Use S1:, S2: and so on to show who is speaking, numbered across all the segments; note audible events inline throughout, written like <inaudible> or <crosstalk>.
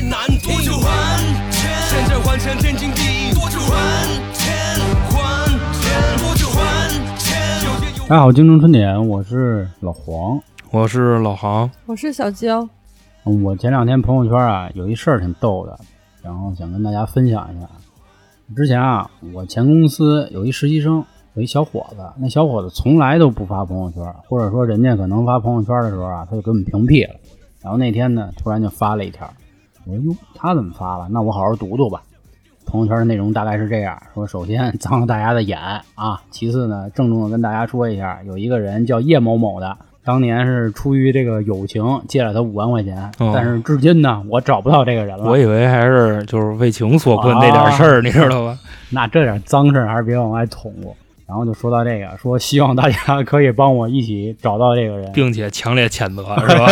S1: 最难听。多久还钱？现在还钱天经地义。多久还钱？还钱？多久还钱？有钱有
S2: 大家好，京城春点，我是老黄。
S3: 我是老航，
S4: 我是小娇，
S2: 嗯我前两天朋友圈啊有一事儿挺逗的，然后想跟大家分享一下。之前啊，我前公司有一实习生，有一小伙子，那小伙子从来都不发朋友圈，或者说人家可能发朋友圈的时候啊，他就给我们屏蔽了。然后那天呢，突然就发了一条，我说哟，他怎么发了？那我好好读读吧。朋友圈的内容大概是这样说：首先 <laughs> 脏了大家的眼啊，其次呢，郑重的跟大家说一下，有一个人叫叶某某的，当年是出于这个友情借了他五万块钱，
S3: 哦
S2: 但是至今呢，我找不到这个人了。
S3: 我以为还是就是为情所困那点事儿，你知道吧？<laughs>
S2: 那这点脏事儿还是别往外捅咕。然后就说到这个，说希望大家 <laughs> 可以帮我一起找到这个人，
S3: 并且强烈谴责，是吧？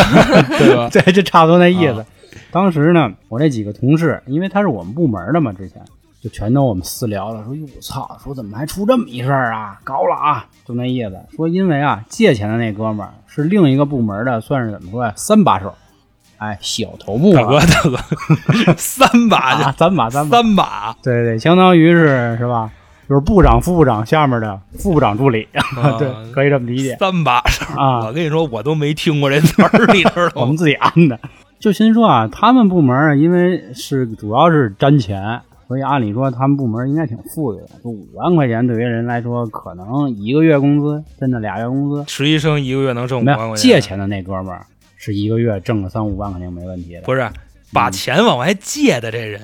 S3: 对吧？
S2: 对，就差不多那意思。
S3: 啊
S2: 当时呢，我那几个同事，因为他是我们部门的嘛，之前就全都我们私聊了，说哟我操，说怎么还出这么一事儿啊？高了啊，就那意思。说因为啊，借钱的那哥们儿是另一个部门的，算是怎么说呀，三把手，哎，小头目
S3: 大哥，
S2: 啊，
S3: 大哥，三把
S2: 啊，三把 <laughs> 三把，
S3: 三把，
S2: 对对，相当于是是吧？就是部长、副部长下面的副部长助理，<laughs> 对，可以这么理解。
S3: 三把手
S2: 啊
S3: 我跟你说，我都没听过这词儿，你知道吗
S2: 我们？自己安的。就心说啊，他们部门因为是主要是沾钱，所以按理说他们部门应该挺富裕的。就五万块钱对于人来说，可能一个月工资，真的俩月工资
S3: 实习生一个月能挣五。万块钱
S2: 借钱的那哥们儿是一个月挣个三五万，肯定没问题的。
S3: 不是把钱往外借的这人，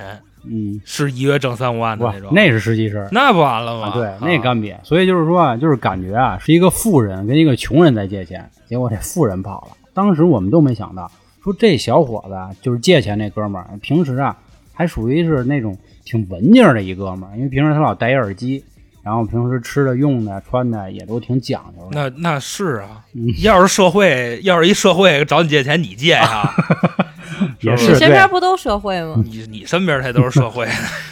S2: 嗯，
S3: 是一月挣三五万的那种，，
S2: 那是实习生。
S3: 那不完了吗？
S2: 啊，对，那干瘪。所以就是说啊，就是感觉啊，是一个富人跟一个穷人在借钱，结果这富人跑了。当时我们都没想到，说这小伙子啊，就是借钱那哥们儿，平时啊还属于是那种挺文静的一哥们儿，因为平时他老戴一耳机，然后平时吃的、用的、穿的也都挺讲究的。
S3: 那那是啊
S2: 嗯，
S3: 要是社会，要是一社会找你借钱，你借呀？<laughs>
S2: 也
S3: 是
S4: 你身
S2: 是对
S4: 边不都社会吗？
S3: 你你身边才都是社会，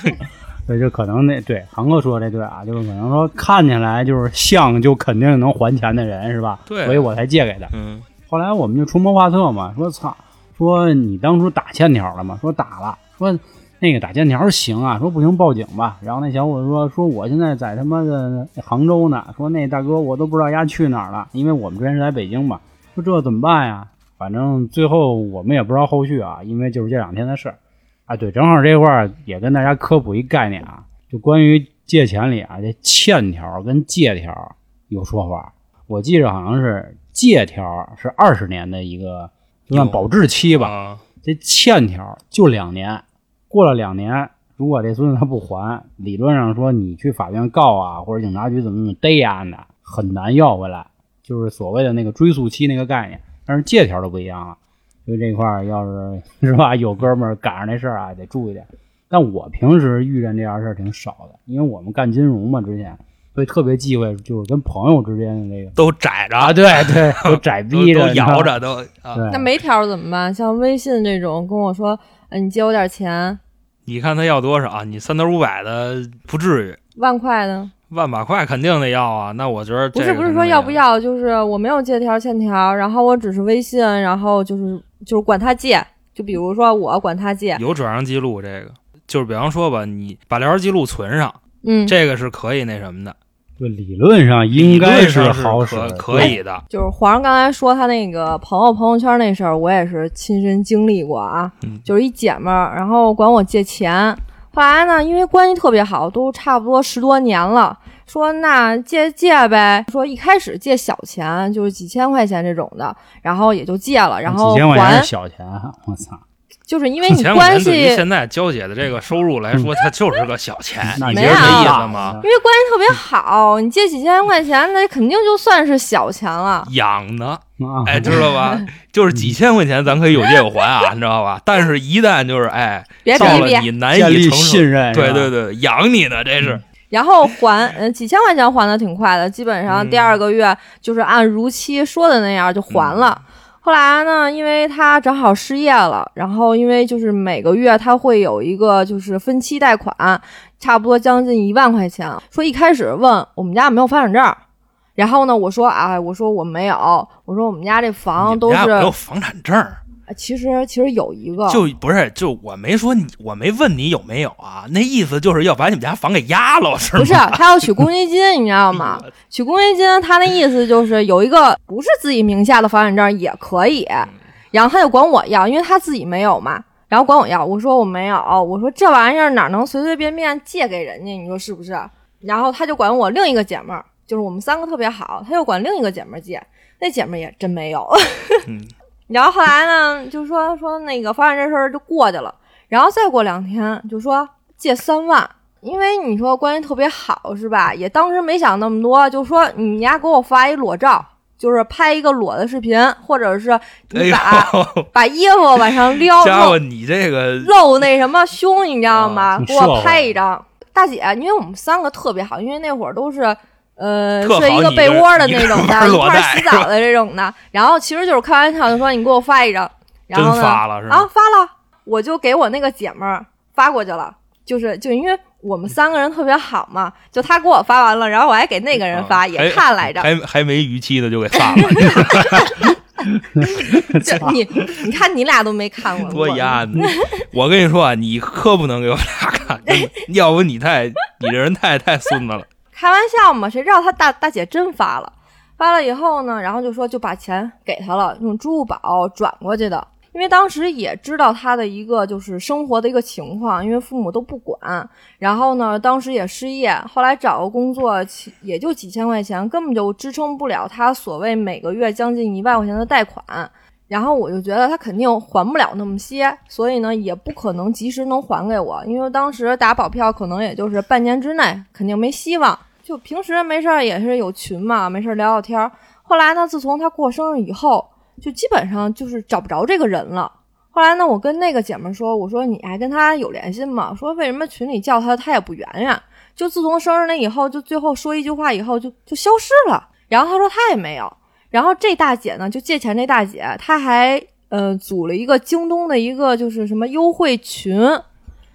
S3: <laughs>
S2: 对，就可能那对航哥说的这对啊，就是可能说看起来就是像就肯定能还钱的人是吧？
S3: 对
S2: 所以我才借给他。
S3: 嗯，
S2: 后来我们就出谋划策嘛，说操，说你当初打欠条了吗？说打了，说那个打欠条行啊，说不行报警吧。然后那小伙子说说我现在在他妈的杭州呢，说那大哥我都不知道丫去哪儿了，因为我们之前是在北京嘛。说这怎么办呀？反正最后我们也不知道后续啊，因为就是这两天的事儿啊。对，正好这块儿也跟大家科普一概念啊，就关于借钱里啊，这欠条跟借条有说法。我记着好像是借条是二十年的一个就算保质期吧，
S3: 啊
S2: 这欠条就两年，过了两年，如果这孙子他不还，理论上说你去法院告啊，或者警察局怎么怎么逮呀的，很难要回来，就是所谓的那个追诉期那个概念。但是借条就不一样了，所以这块儿要是是吧，有哥们儿赶上那事儿啊，得注意点。但我平时遇见这样事儿挺少的，因为我们干金融嘛，之前所以特别忌讳就是跟朋友之间的那个
S3: 都窄着，
S2: 啊，对对，都窄 <laughs> 逼着，
S3: 都摇着，都啊。
S4: 那没条怎么办？像微信这种跟我说，哎，你借我点钱，
S3: 你看他要多少？你三头五百的不至于，
S4: 万块的，
S3: 万把块肯定得要啊。那我觉得
S4: 不是不是说要不，要，就是我没有借条欠条，然后我只是微信，然后就是就是管他借，就比如说我管他借，
S3: 有转账记录，这个就是比方说吧，你把聊天记录存上，
S4: 嗯，
S3: 这个是可以那什么的，
S2: 就理论上应该
S3: 是
S2: 好使
S3: 可，可以的。
S4: 就是皇上刚才说他那个朋友朋友圈那事儿，我也是亲身经历过啊。
S3: 嗯
S4: 就是一姐们儿，然后管我借钱，后来呢，因为关系特别好，都差不多十多年了，说那借借呗。说一开始借小钱，就是几千块钱这种的，然后也就借了，然后
S2: 几千块钱
S4: 还
S2: 是，小钱，我操，
S4: 就是因为你关
S3: 千块钱对于
S4: 系。
S3: 现在娇姐的这个收入来说，它就是个小钱，
S2: 那
S3: 你
S4: 没有
S3: 觉得这意
S2: 啊
S3: 思吗？
S4: 因为关系特别好，你借几千块钱，那肯定就算是小钱了。
S3: 养的，
S2: 啊，
S3: 哎，知道吧？就是几千块钱，咱可以有借有还啊，你知道吧？但是，一旦就是哎，到了
S4: 别别别，
S3: 你难以承，
S2: 信任，
S3: 对对对，养你呢，这是
S4: 然后还，嗯，几千块钱还的挺快的，基本上
S3: 嗯
S4: 第二个月就是按如期说的那样就还了。后来呢，因为他正好失业了，然后因为就是每个月他会有一个就是分期贷款，差不多将近一万块钱。说一开始问我们家有没有房产证，然后呢，我说啊，我说我没有，我说我们家这房都是
S3: 没有房产证
S4: 其实其实有一个，
S3: 就不是就我没说你，我没问你有没有啊？那意思就是要把你们家房给压了，是吗？
S4: 不是他要取公积金，你知道吗？取公积金，他那意思就是有一个不是自己名下的房产证也可以，然后他就管我要，因为他自己没有嘛，然后管我要。我说我没有，我说这玩意儿哪能随随便便借给人家？你说是不是？然后他就管我另一个姐妹儿，就是我们三个特别好，他又管另一个姐妹儿借，那姐妹儿也真没有。<laughs>
S3: 嗯
S4: 然后后来呢，就说说那个房产这事儿就过去了，然后再过两天就说借三万，因为你说关系特别好是吧？也当时没想那么多，就说你丫给我发一裸照，就是拍一个裸的视频，或者是
S3: 哎
S4: 你
S3: 呦
S4: 把、，<laughs> 把衣服往上撩，<laughs>
S3: 家伙，
S4: 露
S3: 你这个
S4: 露那什么胸，你知道吗？给我拍一张。大姐，因为我们三个特别好，因为那会儿都是。呃，睡一个被窝的那种的，一块洗澡的这种的，然后其实就是开玩笑，就说你给我发一张，然后呢，
S3: 发了是？
S4: 啊，发了，我就给我那个姐们儿发过去了，就是就因为我们三个人特别好嘛，就他给我发完了，然后我还给那个人发，
S3: 啊
S4: 也看来着，
S3: 还还没逾期的就给发了，<laughs>
S4: 就你 <laughs> 你看你俩都没看过，
S3: 多
S4: 我
S3: 丫的！我跟你说啊，你可不能给我俩看，要不你太你这人太太孙子了。
S4: 开玩笑嘛，谁知道他大大姐真发了，发了以后呢，然后就说就把钱给他了，用支付宝转过去的。因为当时也知道他的一个就是生活的一个情况，因为父母都不管，然后呢，当时也失业，后来找个工作，也就几千块钱，根本就支撑不了他所谓每个月将近一万块钱的贷款。然后我就觉得他肯定还不了那么些，所以呢，也不可能及时能还给我，因为当时打保票可能也就是半年之内，肯定没希望。就平时没事儿也是有群嘛，没事儿聊聊天儿。后来呢，自从他过生日以后，就基本上就是找不着这个人了。后来呢，我跟那个姐们儿说，我说你还跟他有联系吗？说为什么群里叫他，他也不圆圆。就自从生日那以后，就最后说一句话以后就就消失了。然后他说他也没有。然后这大姐呢，就借钱这大姐，她还呃组了一个京东的一个就是什么优惠群，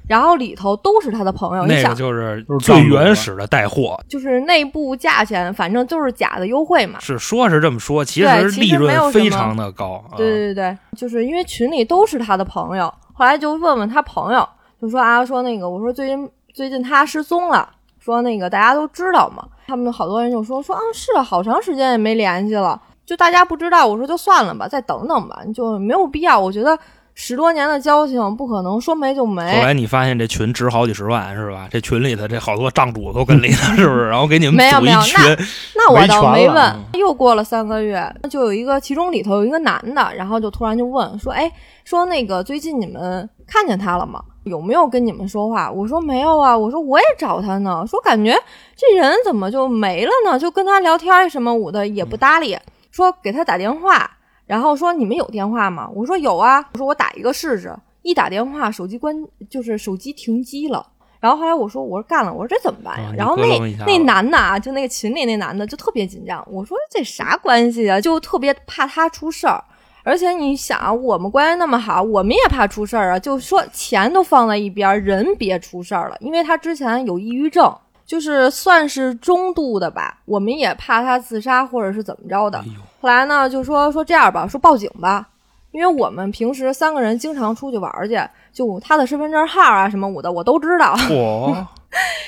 S4: 然后里头都是他的朋友。你想
S3: 那个，就是最原始的带货，
S4: 就是内部价钱，反正就是假的优惠嘛。
S3: 是说是这么说，其
S4: 对其
S3: 实利
S4: 没有什么
S3: 润非常的高。啊
S4: 对对对，就是因为群里都是他的朋友，后来就问问他朋友，就说啊，说那个，我说最近最近他失踪了，说那个大家都知道嘛，他们好多人就说说啊，是啊，好长时间也没联系了，就大家不知道，我说就算了吧，再等等吧，就没有必要，我觉得十多年的交情不可能说没就没。
S3: 后来你发现这群值好几十万是吧？这群里头这好多账主都跟里头，是不是？然后给你们
S4: 没有没有
S3: 组一群，
S4: 那我倒没问。又过了三个月，就有一个，其中里头有一个男的，然后就突然就问说：“哎，说那个最近你们看见他了吗？有没有跟你们说话？”我说：“没有啊。”我说：“我也找他呢。”说感觉这人怎么就没了呢？就跟他聊天什么我的也不搭理。说给他打电话，然后说：“你们有电话吗？”我说：“有啊。”我说：“我打一个试试。”一打电话，手机关就是手机停机了。然后后来我说：“我说干了。”我说：“这怎么办呀？”
S3: 啊
S4: 然后那那男的啊，就那个群里那男的就特别紧张。我说这啥关系啊？就特别怕他出事儿。而且你想，我们关系那么好，我们也怕出事儿啊。就说钱都放在一边儿，人别出事儿了，因为他之前有抑郁症，就是算是中度的吧。我们也怕他自杀或者是怎么着的后来呢，就说说这样吧，说报警吧，因为我们平时三个人经常出去玩儿去，就他的身份证号啊什么我的我都知道。
S3: �a，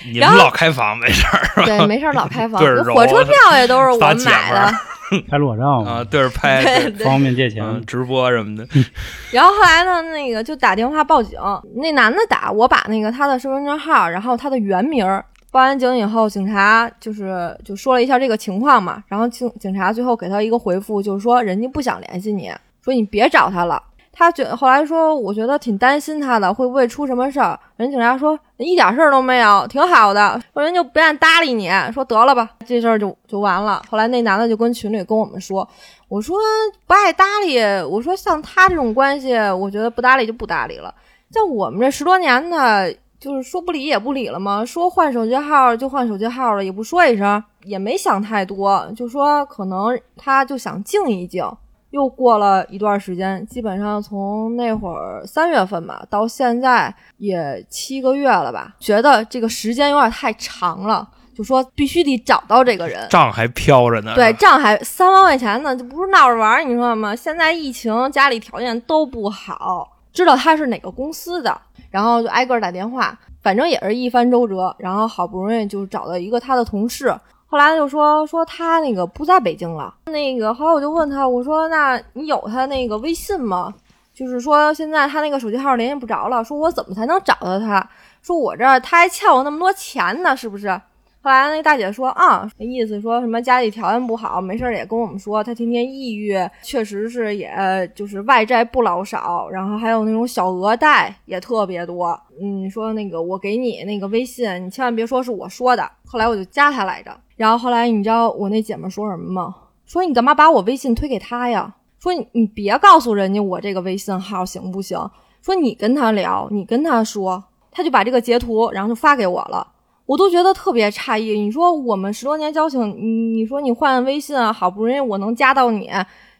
S3: <laughs> 你们老开房没事儿
S4: 对，没事儿老开房，火车票也都是我们买的。<laughs>
S2: 拍裸照嘛，
S3: 啊？对着拍，
S2: 方便借钱。
S3: 嗯，直播什么的，<laughs>
S4: 然后后来呢，那个就打电话报警，那男的打，我把那个他的身份证号，然后他的原名儿报完警以后，警察就是就说了一下这个情况嘛，然后警警察最后给他一个回复，就是说人家不想联系你，说你别找他了。他觉后来说，我觉得挺担心他的，会不会出什么事儿？人警察说一点事儿都没有，挺好的。说人就不愿搭理你，说得了吧，这事儿就就完了。后来那男的就跟群里跟我们说，我说不爱搭理，我说像他这种关系，我觉得不搭理就不搭理了。像我们这十多年的，就是说不理也不理了嘛，说换手机号就换手机号了，也不说一声，也没想太多，就说可能他就想静一静。又过了一段时间，基本上从那会儿三月份吧，到现在也七个月了吧，觉得这个时间有点太长了。就说必须得找到这个人。
S3: 账还飘着呢。
S4: 对，账还三万块钱呢，这不是闹着玩儿，你说吗？现在疫情，家里条件都不好，知道他是哪个公司的，然后就挨个打电话，反正也是一番周折，然后好不容易就找到一个他的同事，后来就说说他那个不在北京了，那个后来我就问他，我说那你有他那个微信吗？就是说现在他那个手机号联系不着了，说我怎么才能找到他？说我这儿他还欠我那么多钱呢，是不是？后来那大姐说啊，意思说什么家里条件不好，没事儿也跟我们说，她天天抑郁，确实是也就是外债不老少，然后还有那种小额贷也特别多。嗯，说那个我给你那个微信，你千万别说是我说的。后来我就加她来着，然后后来你知道我那姐们说什么吗？说你干嘛把我微信推给她呀？说你你别告诉人家我这个微信号行不行？说你跟她聊，你跟她说，她就把这个截图，然后就发给我了。我都觉得特别诧异。你说我们十多年交情，你你说你换微信啊，好不容易我能加到你，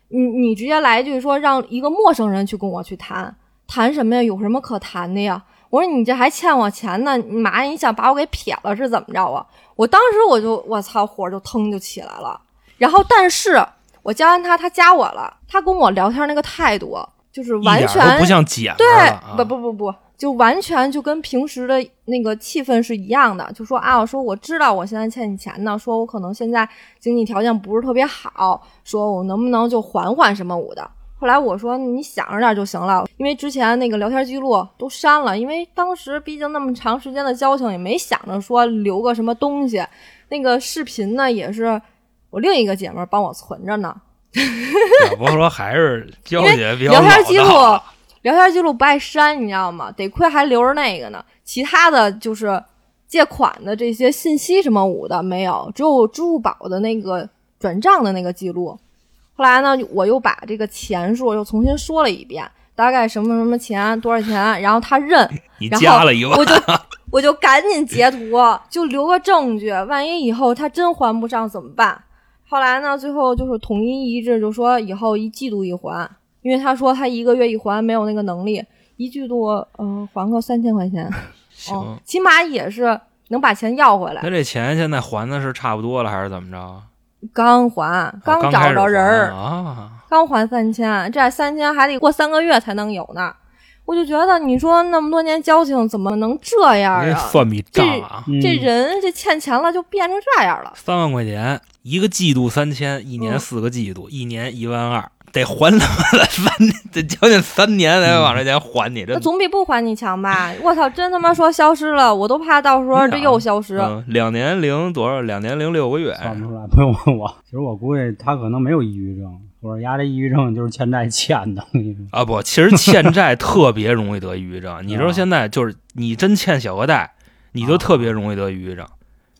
S4: 你你直接来一句说让一个陌生人去跟我去谈，谈什么呀？有什么可谈的呀？我说你这还欠我钱呢，你妈呀，你想把我给撇了是怎么着啊？我当时我就我操，火就腾就起来了。然后但是我加完他，他加我了，他跟我聊天那个态度就是完全
S3: 不像姐
S4: 对不不不不，就完全就跟平时的那个气氛是一样的，就说啊，我说我知道我现在欠你钱呢，说我可能现在经济条件不是特别好，说我能不能就缓缓什么我的。后来我说你想着点就行了，因为之前那个聊天记录都删了，因为当时毕竟那么长时间的交情，也没想着说留个什么东西。那个视频呢，也是我另一个姐们儿帮我存着呢。<laughs>
S3: 我不说还是娇姐比较
S4: 聊天记录聊天记录不爱删，你知道吗？得亏还留着那个呢，其他的就是借款的这些信息什么五的没有，只有支付宝的那个转账的那个记录。后来呢，我又把这个钱数又重新说了一遍，大概什么什么钱多少钱，然后他认，
S3: 你
S4: 然后
S3: 加了一万
S4: 我，就我就赶紧截图，就留个证据，万一以后他真还不上怎么办？后来呢，最后就是统一一致，就说以后一季度一还，因为他说他一个月一还没有那个能力，一季度嗯、呃还个三千块钱，<laughs>
S3: 行
S4: 哦，，起码也是能把钱要回来
S3: 那。这钱现在还的是差不多了，还是怎么着？
S4: 刚还，
S3: 啊
S4: 刚找着人儿，
S3: 还啊，
S4: 刚还三千，这三千还得过三个月才能有呢。我就觉得，你说那么多年交情，怎么能这样
S3: 人家
S4: 啊？
S3: 算笔账啊，
S2: 嗯
S4: 这人这欠钱了就变成这样了。
S3: 三万块钱一个季度三千，一年
S4: 嗯
S3: 四个季度，一年一万二，得还他妈的三，得将近三年才把这钱还你，这
S4: 那总比不还你强吧？我操，真他妈说消失了，我都怕到时候这又消失。
S3: 嗯，两年零多少？两年零六个月，
S2: 算不出来，不用问我。其实我估计他可能没有抑郁症，我说丫这抑郁症就是欠债欠的。
S3: 啊不，其实欠债特别容易得抑郁症。你知道现在就是你真欠小额贷，你就特别容易得抑郁症。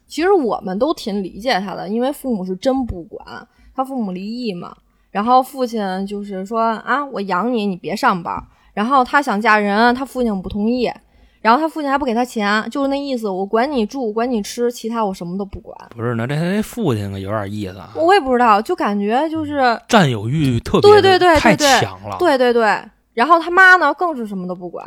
S4: 其实我们都挺理解他的，因为父母是真不管，他父母离异嘛，然后父亲就是说啊，我养你，你别上班。然后他想嫁人，他父亲不同意，然后他父亲还不给他钱，就是那意思，我管你住，管你吃，其他我什么都不管。
S3: 不是呢，这这父亲可有点意思啊，
S4: 我也不知道，就感觉就是
S3: 占有欲特别
S4: 对对对对
S3: 太强了。
S4: 对对对。然后他妈呢，更是什么都不管。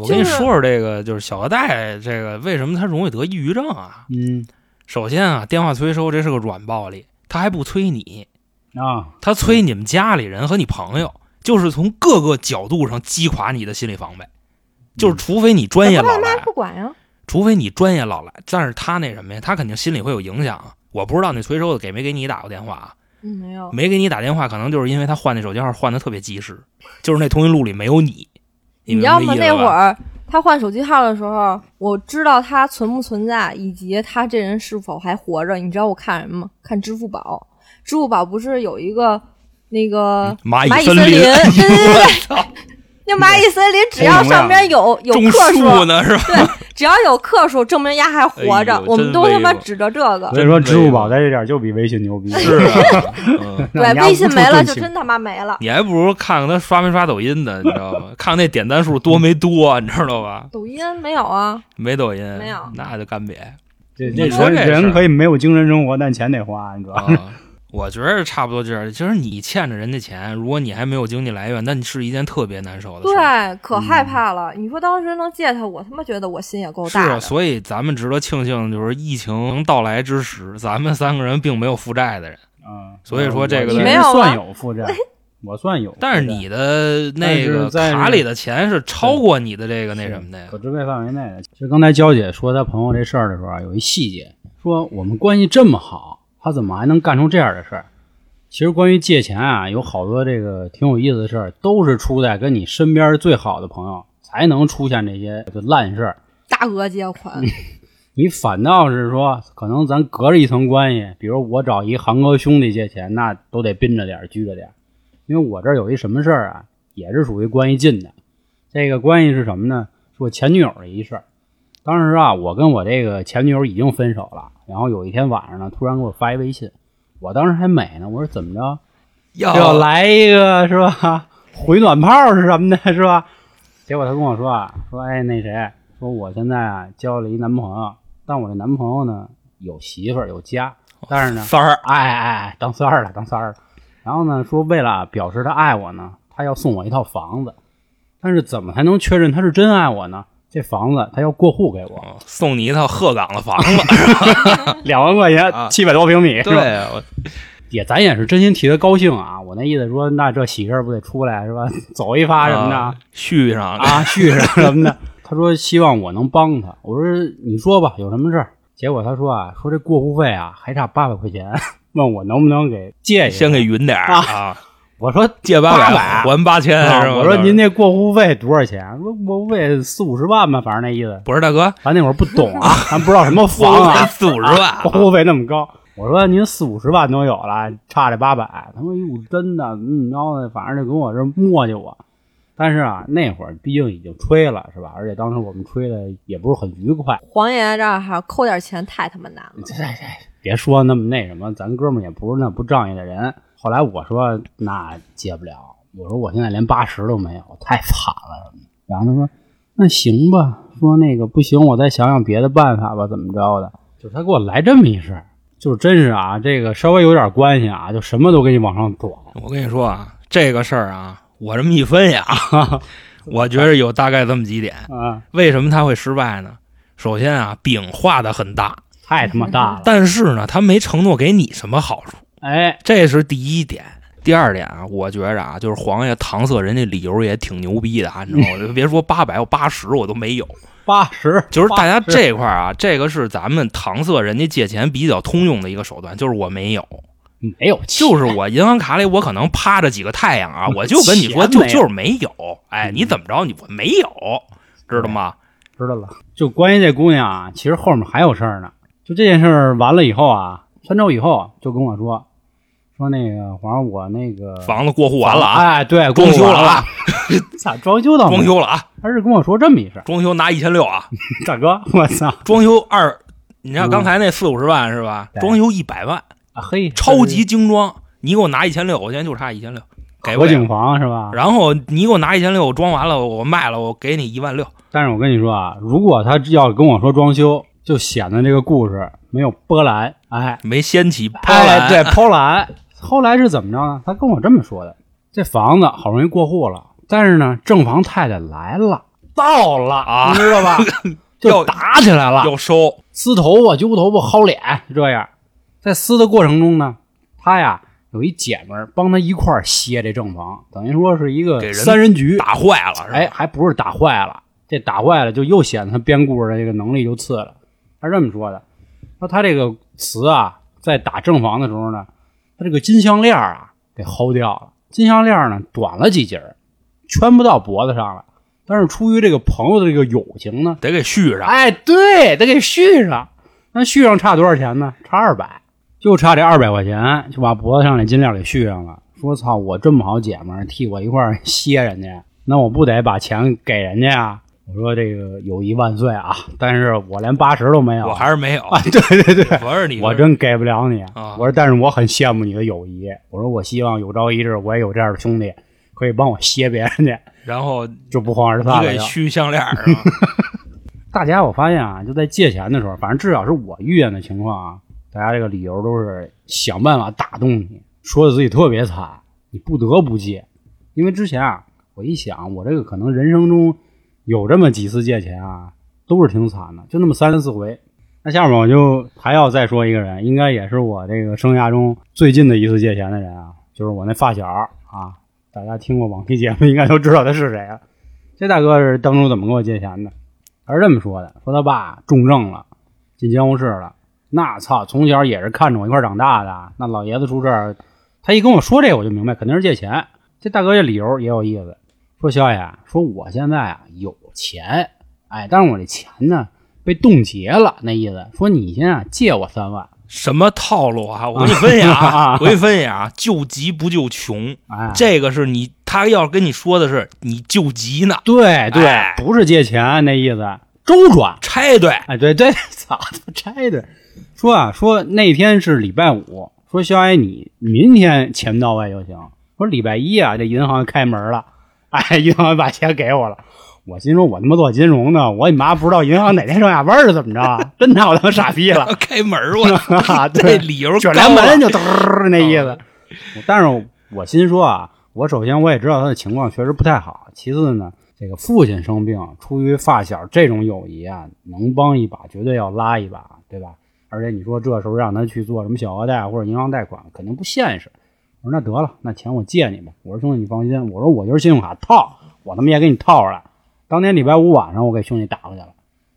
S3: 我跟你说说这个，就是小额贷这个为什么他容易得抑郁症啊？
S2: 嗯
S3: 首先啊，电话催收这是个软暴力，他还不催你，
S2: 啊，
S3: 他催你们家里人和你朋友，就是从各个角度上击垮你的心理防备。就是除非你专业老来，
S4: 不管呀。
S3: 除非你专业老来，但是他那什么呀，他肯定心里会有影响啊。我不知道那催收的给没给你打过电话啊？
S4: 嗯，没有。
S3: 没给你打电话，可能就是因为他换那手机号换的特别及时，就是那通讯录里没有你。
S4: 你知道吗？
S3: 白意思吧
S4: 那会儿他换手机号的时候，我知道他存不存在，以及他这人是否还活着。你知道我看什么吗？看支付宝。支付宝不是有一个那个
S3: 蚂蚁森林
S4: 林？<laughs> 对对对那蚂蚁森林只要上边有有
S3: 种
S4: 克数，
S3: 树呢是吧？
S4: 对，只要有克数，证明丫还活着。我们都他妈指着这个。
S2: 所以说支付宝在这点就比微信牛逼。<laughs>
S3: 是
S4: 对，微信没了就真他妈没了。
S3: 你还不如看看他刷没刷抖音呢，你知道吗？看看那点赞数多没多，你知道吧？
S4: 抖音没有啊？
S3: 没抖音，
S4: 没有
S3: 那就干瘪
S2: 这这人可以没有精神生活，但钱得花，你知道吗？
S3: 啊！我觉得差不多就是，其实你欠着人家钱，如果你还没有经济来源，那你是一件特别难受的事。
S4: 对，可害怕了。你说当时能借他，我他妈觉得我心也够
S3: 是啊，
S4: 大的。
S3: 所以咱们值得庆幸，就是疫情到来之时，咱们三个人并没有负债的人。
S2: 嗯，
S3: 所以说这个
S4: 没有啊
S2: 算有负债，我算有，
S3: 但是你的那个
S2: 在
S3: 卡里的钱是超过你的这个那什么的呀
S2: 可。支配范围内的。其实刚才娇姐说她朋友这事儿的时候啊，有一细节，说我们关系这么好，他怎么还能干出这样的事儿？其实关于借钱啊，有好多这个挺有意思的事儿，都是出在跟你身边最好的朋友才能出现这些就烂事儿。
S4: 大额借款，
S2: 你反倒是说，可能咱隔着一层关系，比如我找一航哥兄弟借钱，那都得憋着点儿、拘着点儿，因为我这儿有一什么事儿啊，也是属于关系近的。这个关系是什么呢？是我前女友的一事儿。当时啊，我跟我这个前女友已经分手了，然后有一天晚上呢，突然给我发一微信，我当时还美呢，我说怎么着，
S3: 要
S2: 要来一个是吧？回暖炮是什么的，是吧？结果他跟我说啊，说哎那谁，说我现在啊交了一男朋友，但我这男朋友呢有媳妇儿有家，但是呢，
S3: 三儿，
S2: 哎哎哎，当三儿了，当三儿了。然后呢，说为了表示他爱我呢，他要送我一套房子，但是怎么才能确认他是真爱我呢？这房子他要过户给我，
S3: 哦送你一套鹤岗的房子。<laughs>
S2: 两万块钱
S3: 啊，
S2: 七百多平米，是吧？
S3: 对，我
S2: 也咱也是真心替他高兴啊！我那意思说，那这喜事儿不得出来是吧？<laughs> 走一发什么的
S3: 啊续上。
S2: 啊，续上什么的。他说希望我能帮他，我说你说吧，有什么事儿？结果他说啊，说这过户费啊还差八百块钱，<laughs> 问我能不能给借一下
S3: 先给匀点儿
S2: 啊
S3: 啊，
S2: 我说
S3: 借八
S2: 800
S3: 还八千是吧？
S2: 啊我说您那过户费多少钱？说过户费四五十万吧，反正那意思。
S3: 不是大哥，
S2: 咱那会儿不懂啊，<laughs> 咱不知道什么房啊，
S3: 四五十万 <laughs>
S2: 过户费那么高。我说您四五十万都有了，差这八百。他说哟，真的，嗯，然后呢，反正就跟我这磨叽我。但是啊，那会儿毕竟已经吹了，是吧？而且当时我们吹的也不是很愉快。
S4: 黄爷爷这儿还扣点钱太他妈难了。
S2: 这这别说那么那什么，咱哥们儿也不是那不仗义的人。后来我说那借不了，我说我现在连八十都没有，太惨了。然后他说那行吧，说那个不行，我再想想别的办法吧，怎么着的？就是他给我来这么一事儿，就是真是啊，这个稍微有点关系啊，就什么都给你往上撞。
S3: 我跟你说啊，这个事儿啊，我这么一分析啊，<laughs> 我觉得有大概这么几点。
S2: 啊，
S3: 为什么他会失败呢？首先啊，饼画的很大，
S2: 太他妈大了！
S3: 但是呢，他没承诺给你什么好处，
S2: 哎，
S3: 这是第一点。第二点啊，我觉着啊，就是黄爷搪塞人家理由也挺牛逼的啊，你知道吗？<laughs> 别说八百，我八十我都没有。
S2: 八十，
S3: 就是大家
S2: 80
S3: 这块儿啊，这个是咱们搪塞人家借钱比较通用的一个手段，就是我没有，
S2: 没有，
S3: 就是我银行卡里我可能趴着几个太阳啊，
S2: 我
S3: 我就跟你说，就就是没有。哎，你怎么着？你我没有，知道吗？
S2: 知道了。就关于这姑娘啊，其实后面还有事儿呢。就这件事儿完了以后啊，三周以后就跟我说，说那个皇上，我那个
S3: 房子过户完了啊，
S2: 哎，对，
S3: 装修了
S2: 了
S3: 啊，<laughs>
S2: 咋装修的
S3: 装？修了啊，
S2: 他是跟我说这么一事儿，
S3: 装修拿一千六啊，<laughs>
S2: 大哥，我操，<laughs>
S3: 装修二，你看
S2: 嗯
S3: 刚才那四五十万是吧？
S2: 对
S3: 装修一百万，
S2: 啊嘿，
S3: 超级精装，你给我拿一千六，我现在就差一千六，给我。
S2: 合景房是吧？
S3: 然后你给我拿一千六，我装完了，我卖了，我给你一万六。
S2: 但是我跟你说啊，如果他要跟我说装修，就显得这个故事没有波澜。哎，
S3: 没掀起波
S2: 哎，
S3: 澜，
S2: 对，波澜。后来是怎么着呢？他跟我这么说的：这房子好容易过户了，但是呢，正房太太来了，到了
S3: 啊
S2: 你知道吧？<laughs> 就打起来了，
S3: 要收，
S2: 撕头发、揪头发、薅脸，就这样。在撕的过程中呢，他呀有一姐们儿帮他一块儿歇这正房，等于说是一个三人局。
S3: 打坏了？
S2: 哎，还不是打坏了，这打坏了就又显得他编故事的这个能力就次了。他这么说的：说他这个词啊，在打正房的时候呢，他这个金项链啊给薅掉了，金项链呢短了几节儿，圈不到脖子上了。但是出于这个朋友的这个友情呢，
S3: 得给续上。
S2: 哎，对，得给续上。那续上差多少钱呢？差二百，就差这二百块钱，就把脖子上那金链给续上了。说操，我这么好姐们儿替我一块儿歇人家，那我不得把钱给人家呀？我说这个友谊万岁啊！但是我连八十都没有，
S3: 我还是没有，
S2: 啊，对对对，
S3: 不是你，
S2: 我真给不了你。
S3: 啊
S2: 我说，但是我很羡慕你的友谊。我说，我希望有朝一日我也有这样的兄弟，可以帮我歇别人去，
S3: 然后
S2: 就不欢而散了就。
S3: 给续项链是吧？
S2: 大家我发现啊，就在借钱的时候，反正至少是我遇见的情况啊，大家这个理由都是想办法打动你，说的自己特别惨，你不得不借。因为之前啊，我一想，我这个可能人生中有这么几次借钱啊，都是挺惨的，就那么三四回。那下面我就还要再说一个人，应该也是我这个生涯中最近的一次借钱的人啊，就是我那发小啊。大家听过往期节目，应该都知道他是谁啊。这大哥是当初怎么给我借钱的？他是这么说的：说他爸重症了，进监护室了。那操，从小也是看着我一块长大的。那老爷子出事儿，他一跟我说这，我就明白肯定是借钱。这大哥这理由也有意思，说肖爷，说我现在啊有钱，哎，但是我这钱呢被冻结了，那意思说你先啊借我三万，
S3: 什么套路啊？我给 <laughs> 你分析啊，我给你分析啊，救急不救穷，
S2: 哎，
S3: 这个是你他要跟你说的是你救急呢，
S2: 对对，
S3: 哎
S2: 不是借钱那意思，周转。
S3: 拆对，
S2: 哎，对对，<laughs> 操，拆对。说啊，说那天是礼拜五，说肖爷你明天钱到位就行。说礼拜一啊，这银行开门了，<laughs> 哎，银行把钱给我了。我心说，我他妈做金融的，我你妈不知道银行哪天上下班是怎么着啊？真拿我当傻逼了。<laughs>
S3: 开门儿我 <laughs>
S2: 对，
S3: 理由
S2: 卷帘门就嘚儿那意思。但是我心说啊，我首先我也知道他的情况确实不太好，其次呢，这个父亲生病，出于发小这种友谊啊，能帮一把绝对要拉一把，对吧？而且你说这时候让他去做什么小额贷或者银行贷款，肯定不现实。我说那得了，那钱我借你吧。我说兄弟你放心，我说我就是信用卡套，我他妈也给你套出来。当天礼拜五晚上我给兄弟打过去了，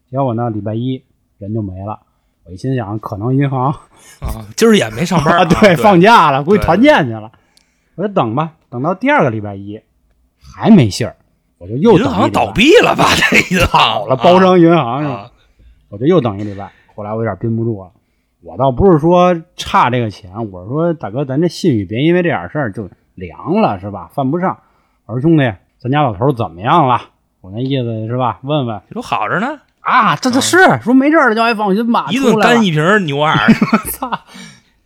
S2: 结果呢礼拜一人就没了。我一心想，可能银行
S3: 啊，今儿也没上班
S2: 啊，
S3: 啊，
S2: 对，放假了，估计团建去了。我就等吧，等到第二个礼拜一还没信儿，我就又
S3: 银行倒闭了吧？这银行
S2: 好了，包商银行是吧？
S3: 啊，
S2: 我就又等一礼拜。后来我有点憋不住了，我倒不是说差这个钱，我是说大哥，咱这信誉别因为这点事儿就凉了是吧？犯不上。我说兄弟，咱家老头儿怎么样了？我那意思是吧？问问
S3: 这都好着呢，
S2: 啊，这这是说没事儿了，叫你放心吧。
S3: 一顿干一瓶牛二，<laughs> 我
S2: 操，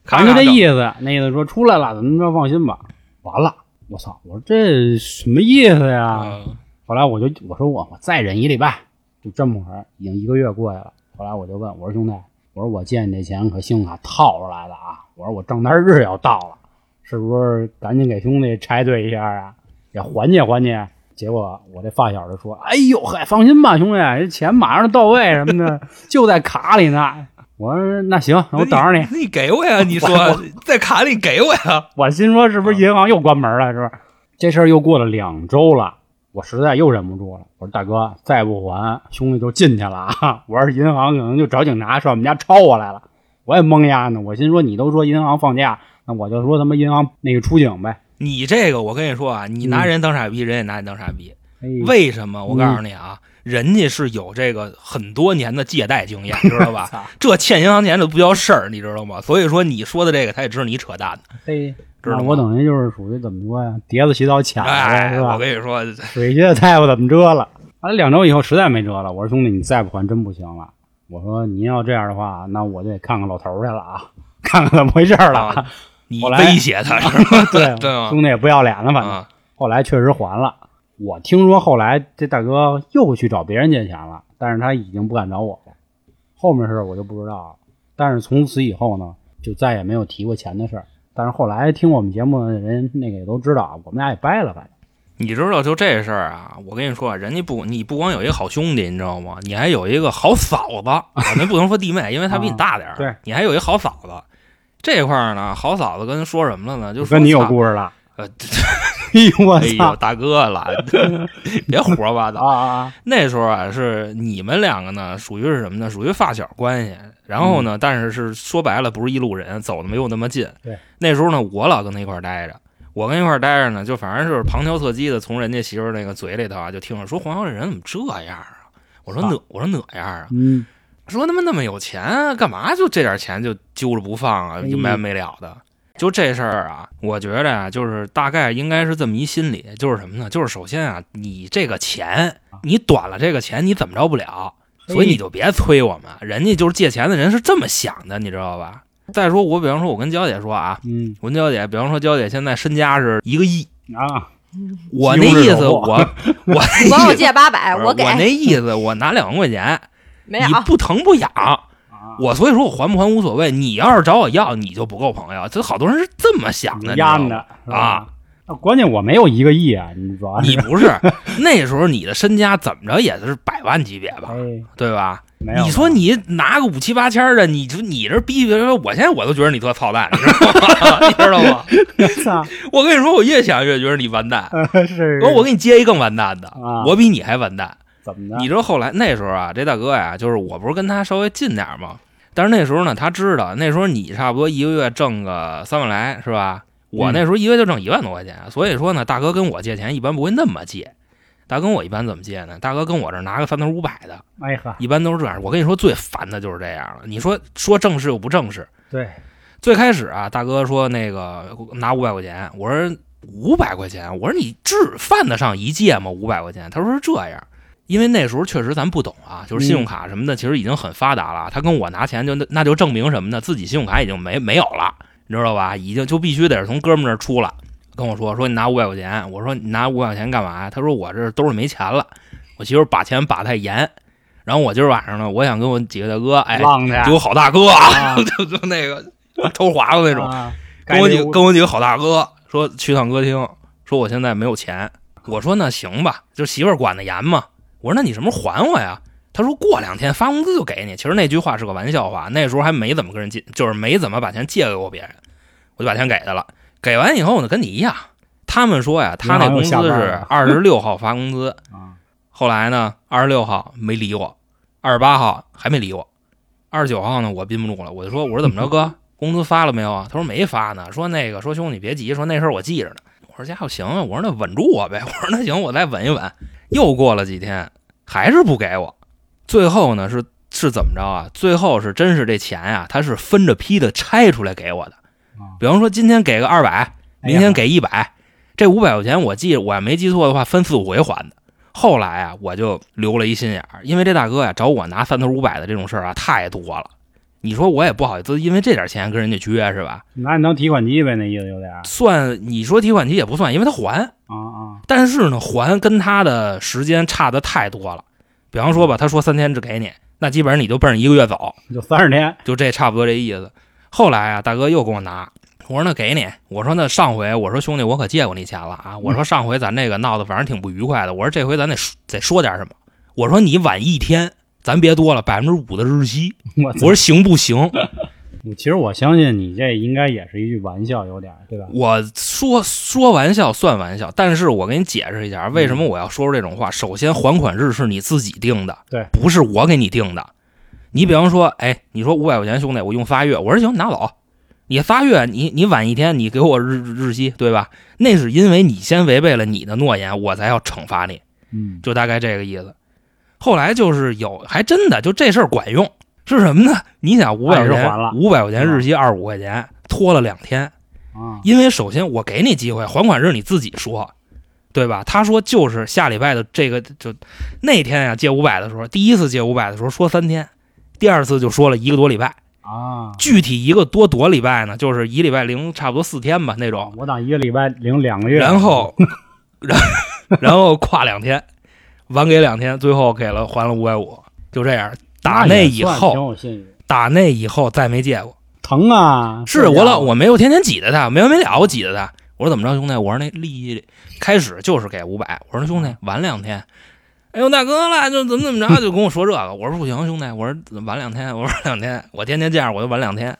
S3: 咔
S2: 反正就这意思，那意思说出来了，怎么着放心吧。完了，我操！我说这什么意思呀？
S3: 啊
S2: 后来我就我说我我再忍一礼拜，就这么会儿，已经一个月过去了。后来我就问我说兄弟，我说我借你这钱可信用卡套出来的啊，我说我账单日要到了，是不是赶紧给兄弟拆对一下啊，也缓解缓解？结果我这发小就说：“哎呦嗨，放心吧，兄弟，这钱马上就到位什么的，<laughs> 就在卡里呢。”我说：“那行，那我等着你。”
S3: 那你给我呀？你说在卡里给我呀？
S2: 我心说是不是银行又关门了？是不是？这事儿又过了两周了，我实在又忍不住了。我说大哥，再不还，兄弟就进去了啊！我说银行可能就找警察上我们家抄我来了。我也懵呀呢。我心说你都说银行放假，那我就说他妈银行那个出警呗。
S3: 你这个我跟你说啊，你拿人当傻逼，人也拿你当傻逼。
S2: 哎
S3: 为什么？我告诉你啊，人家是有这个很多年的借贷经验，知道吧？<laughs> 这欠银行钱这不叫事儿，你知道吗？所以说你说的这个，他也知道你扯淡的，
S2: 嘿，
S3: 知道
S2: 我等于就是属于怎么说呀？碟子洗澡卡了
S3: 哎，
S2: 是吧
S3: 我？跟你说，
S2: 水军大夫怎么遮了？完了两周以后实在没辙了，我说兄弟你再不还真不行了。我说您要这样的话，那我就得看看老头儿去了啊，看看怎么回事儿了。
S3: 啊你威胁他是吧？<laughs>
S2: 对
S3: 对吗？
S2: 兄弟也不要脸了，反正。
S3: 啊，
S2: 后来确实还了。我听说后来这大哥又去找别人借钱了，但是他已经不敢找我了。后面事儿我就不知道了。但是从此以后呢，就再也没有提过钱的事儿。但是后来听我们节目的人，那个也都知道，我们俩也掰了，反正。
S3: 你知道就这事儿啊，我跟你说啊，人家不，你不光有一个好兄弟，你知道吗？你还有一个好嫂子啊，那不能说弟妹，因为她比你大点儿。
S2: 对，
S3: 你还有一好嫂子。这块儿呢，好嫂子跟他说什么了呢？就说
S2: 跟你有故事了。<laughs> 呦我
S3: 哎呦，
S2: 操！
S3: 大哥了，<laughs> 别胡说八道。
S2: 啊啊
S3: 那时候啊，是你们两个呢，属于是什么呢？属于发小关系。然后呢，但是是说白了，不是一路人，走的没有那么近。
S2: 对，
S3: 那时候呢，我老跟他一块儿待着，我跟一块儿待着呢，就反正是旁敲侧击的从人家媳妇儿那个嘴里头啊，就听着说黄瑶这人怎么这样啊？我说
S2: 啊
S3: 哪我说哪样啊？
S2: 嗯，
S3: 说他妈那么有钱，干嘛就这点钱就揪着不放啊？没完没了的。就这事儿啊，我觉着啊，就是大概应该是这么一心理，就是什么呢？就是首先啊，你这个钱，你短了这个钱，你怎么着不了，所以你就别催我们。人家就是借钱的人是这么想的，你知道吧？再说我，比方说，我跟娇姐说啊，
S2: 嗯
S3: 我跟娇姐，比方说娇姐现在身家是一个亿，
S2: 啊，<laughs>
S3: 我那意思，我我
S4: 管我
S3: 意思
S4: 借八百，
S3: 不是
S4: 给
S3: 我那意思，我拿两万块钱，
S4: 没有
S3: 你不疼不痒，
S2: 啊
S3: 我所以说我还不还无所谓，你要是找我要，你就不够朋友。这好多人是这么想的，你啊。
S2: 那关键我没有一个亿啊，你主要是
S3: 你不是 <laughs> 那时候你的身家怎么着也是百万级别吧，
S2: 哎，
S3: 对吧？你说你拿个五七八千的，你就你这逼逼，我现在我都觉得你特操蛋，你知道吗？<laughs> 你知道吗？<laughs> 我跟你说，我越想越觉得你完蛋。
S2: 是
S3: 我我给你接一更完蛋的，
S2: 啊
S3: 我比你还完蛋。
S2: 怎么的？
S3: 你知道后来那时候啊，这大哥呀，就是我不是跟他稍微近点儿吗？但是那时候呢，他知道那时候你差不多一个月挣个三万来，是吧？我那时候一个月就挣一万多块钱，所以说呢，大哥跟我借钱一般不会那么借。大哥跟我一般怎么借呢？大哥跟我这儿拿个三头五百的，
S2: 哎呵，
S3: 一般都是这样。我跟你说，最烦的就是这样了。你说说正式又不正式。
S2: 对，
S3: 最开始啊，大哥说那个拿五百块钱，我说五百块钱，我说你至犯得上一借吗？五百块钱，他说是这样，因为那时候确实咱不懂啊，就是信用卡什么的，其实已经很发达了。他跟我拿钱就那那就证明什么呢？自己信用卡已经没没有了，你知道吧？已经就必须得是从哥们儿那儿出了。跟我说说你拿五百块钱，我说你拿五百块钱干嘛呀？他说我这兜里没钱了，我媳妇儿把钱把太严。然后我今儿晚上呢，我想跟我几个大哥，哎，
S2: 浪的
S3: 有好大哥啊，
S2: 啊 <laughs>
S3: 就就那个偷华子那种，
S2: 啊
S3: 跟我几个跟我几个好大哥说去趟歌厅，说我现在没有钱。我说那行吧，就媳妇儿管的严嘛。我说那你什么时候还我呀？他说过两天发工资就给你。其实那句话是个玩笑话，那时候还没怎么跟人借，就是没怎么把钱借给过别人，我就把钱给他了。给完以后呢，跟你一样，他们说呀，他那工资是
S2: 了
S3: 二十六号发工资，<laughs>
S2: 啊，
S3: 后来呢，二十六号没理我，二十八号还没理我，二十九号呢，我憋不住了，我就说，我说怎么着哥，<laughs> 工资发了没有啊？他说没发呢，说那个说兄弟别急，说那事儿我记着呢。我说家伙行啊，我说那稳住我呗，我说那行，我再稳一稳。又过了几天，还是不给我，最后呢是是怎么着啊？最后是真是这钱呀、他是分着批的拆出来给我的
S2: 啊。
S3: 比方说今天给个二百，
S2: 哎
S3: 明天给一百，这五百块钱我记我要没记错的话，分四五回还的。后来啊，我就留了一心眼儿，因为这大哥呀找我拿三头五百的这种事儿啊太多了。你说我也不好意思，因为这点钱跟人家撅是吧？
S2: 拿你当提款机呗，那意思有点儿
S3: 算你说提款机也不算，因为他还，
S2: 啊啊，
S3: 但是呢还跟他的时间差的太多了。比方说吧，他说三天只给你，那基本上你就奔着一个月走，<laughs>
S2: 就三十天，
S3: 就这差不多这意思。后来啊，大哥又给我拿，我说那给你，我说那上回我说兄弟我可借过你钱了啊，我说上回咱这个闹得反正挺不愉快的，我说这回咱得说得说点什么，我说你晚一天，咱别多了，百分之五的日息，<laughs>
S2: 我
S3: 我说行不行？<laughs>
S2: 其实我相信你这应该也是一句玩笑，有点对吧？
S3: 我说说玩笑算玩笑，但是我给你解释一下，为什么我要说出这种话。首先，还款日是你自己定的，
S2: 对
S3: 不是我给你定的。你比方说，哎，你说五百块钱，兄弟，我用仨月，我说行，拿走。你仨月，你你晚一天，你给我日日息，对吧？那是因为你先违背了你的诺言，我才要惩罚你，
S2: 嗯，
S3: 就大概这个意思。后来就是有，还真的就这事儿管用，是什么呢？你想五百块钱五百块钱日息二十五块钱，拖了两天，
S2: 啊，
S3: 因为首先我给你机会，还款日你自己说，对吧？他说就是下礼拜的这个就那天呀、借五百的时候，第一次借五百的时候说三天，第二次就说了一个多礼拜。
S2: 啊，
S3: 具体一个多多礼拜呢，就是一礼拜零差不多四天吧那种，
S2: 我当一个礼拜零两个月，
S3: 然后然 <laughs> 然后跨两天，晚给两天，最后给了还了五百五，就这样。打
S2: 那
S3: 以后，打那以后再没借过。
S2: 疼啊！
S3: 是我老我没有天天挤着他，没完没了我挤着他。我说怎么着，兄弟？我说那利息开始就是给五百。我说兄弟晚两天。哎呦大哥了，就怎么怎么着，<laughs> 就跟我说这个。我说不行，兄弟，我说晚两天，我说两天，我天天这样我就晚两天。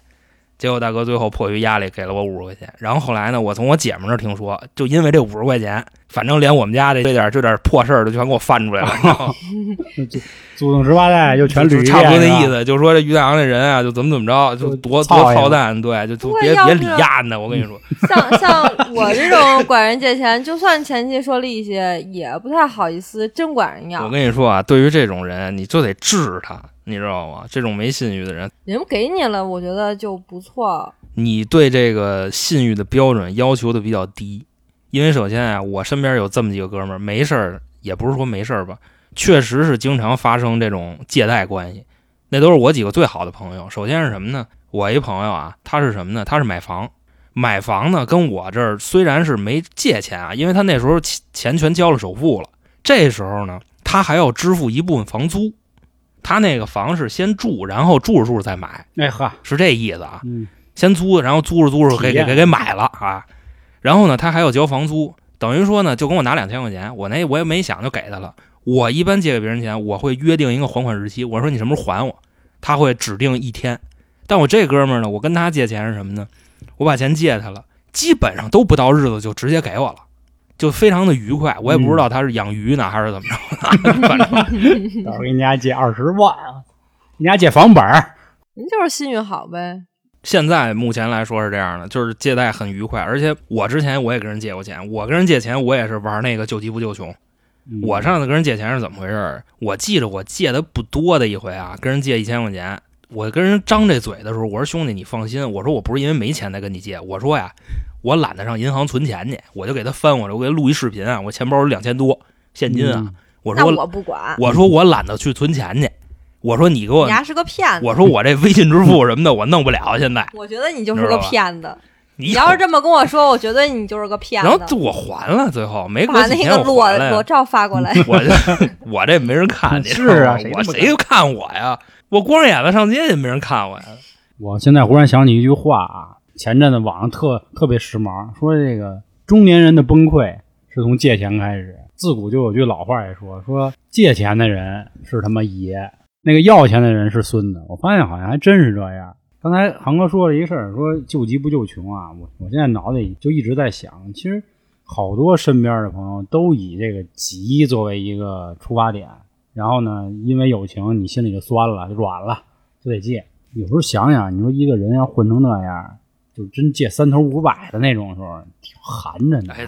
S3: 结果大哥最后迫于压力给了我五十块钱。然后后来呢，我从我姐们那儿听说，就因为这五十块钱，反正连我们家这这点这点破事儿都全给我翻出来了？<laughs>
S2: 祖宗十八代就全捋一遍，
S3: 差不多那意。思，就说这于大洋这人啊，就怎么怎么着，就
S2: 就
S3: 多多操蛋，对，就就别别理
S4: 要是
S3: 丫呢，我跟你说。<laughs>
S4: 像像我这种管人借钱，就算前期说利息，也不太好意思真管人要我。
S3: 跟你说啊，对于这种人，你就得治他，你知道吗？这种没信誉的人，
S4: 人给你了，我觉得就不错。
S3: 你对这个信誉的标准要求的比较低。因为首先啊，我身边有这么几个哥们儿，没事儿，也不是说没事儿吧，确实是经常发生这种借贷关系。那都是我几个最好的朋友。首先是什么呢？我一朋友啊，他是什么呢？他是买房，买房呢跟我这儿虽然是没借钱啊，因为他那时候钱钱全交了首付了，这时候呢，他还要支付一部分房租。他那个房是先住，然后住着住着再买，
S2: 哎呵，
S3: 是这意思啊。
S2: 嗯
S3: 先租，然后租着租着给给给给买了啊。然后呢，他还要交房租，等于说呢，就跟我拿两千块钱，我那我也没想就给他了。我一般借给别人钱，我会约定一个还款日期，我说你什么时候还我，他会指定一天。但我这哥们儿呢，我跟他借钱是什么呢？我把钱借他了，基本上都不到日子就直接给我了，就非常的愉快。我也不知道他是养鱼呢还是怎么着的，反正
S2: 到时候给你家借二十万啊，你家借房本儿，
S4: 您就是信誉好呗。
S3: 现在目前来说是这样的，就是借贷很愉快，而且我之前我也跟人借过钱，我跟人借钱我也是玩那个救急不救穷。
S2: 嗯
S3: 我上次跟人借钱是怎么回事？我记着我借的不多的一回啊，跟人借一千块钱，我跟人张这嘴的时候，我说兄弟你放心，我说我不是因为没钱才跟你借，我说呀，我懒得上银行存钱去，我就给他翻过来，我给他录一视频啊，我钱包有两千多现金啊，
S2: 嗯
S3: 我说
S4: 那我不管，
S3: 我说我懒得去存钱去，我说你给我
S4: 你，丫是个骗子。
S3: 我说我这微信支付什么的我弄不了，<laughs> 现在
S4: 我觉得你就是个骗子。
S3: 你
S4: 你要是这么跟我说，我觉得你就是个骗子。
S3: 然后我还了，最后没
S4: 把那个裸裸照发过来。<laughs>
S3: 我这我这没人看，<laughs>
S2: 是啊
S3: 我谁看我呀？我光着眼子上街也没人看我呀。
S2: 我现在忽然想起一句话啊，前阵子网上特特别时髦，说这个中年人的崩溃是从借钱开始。自古就有句老话也说，说借钱的人是他妈爷，那个要钱的人是孙子。我发现好像还真是这样。刚才航哥说了一个事儿，说救急不救穷啊，我我现在脑子里就一直在想，其实好多身边的朋友都以这个急作为一个出发点，然后呢，因为友情，你心里就酸了，就软了，就得借。有时候想想，你说一个人要混成那样，就真借三头五百的那种时候，挺寒碜的。
S3: 哎，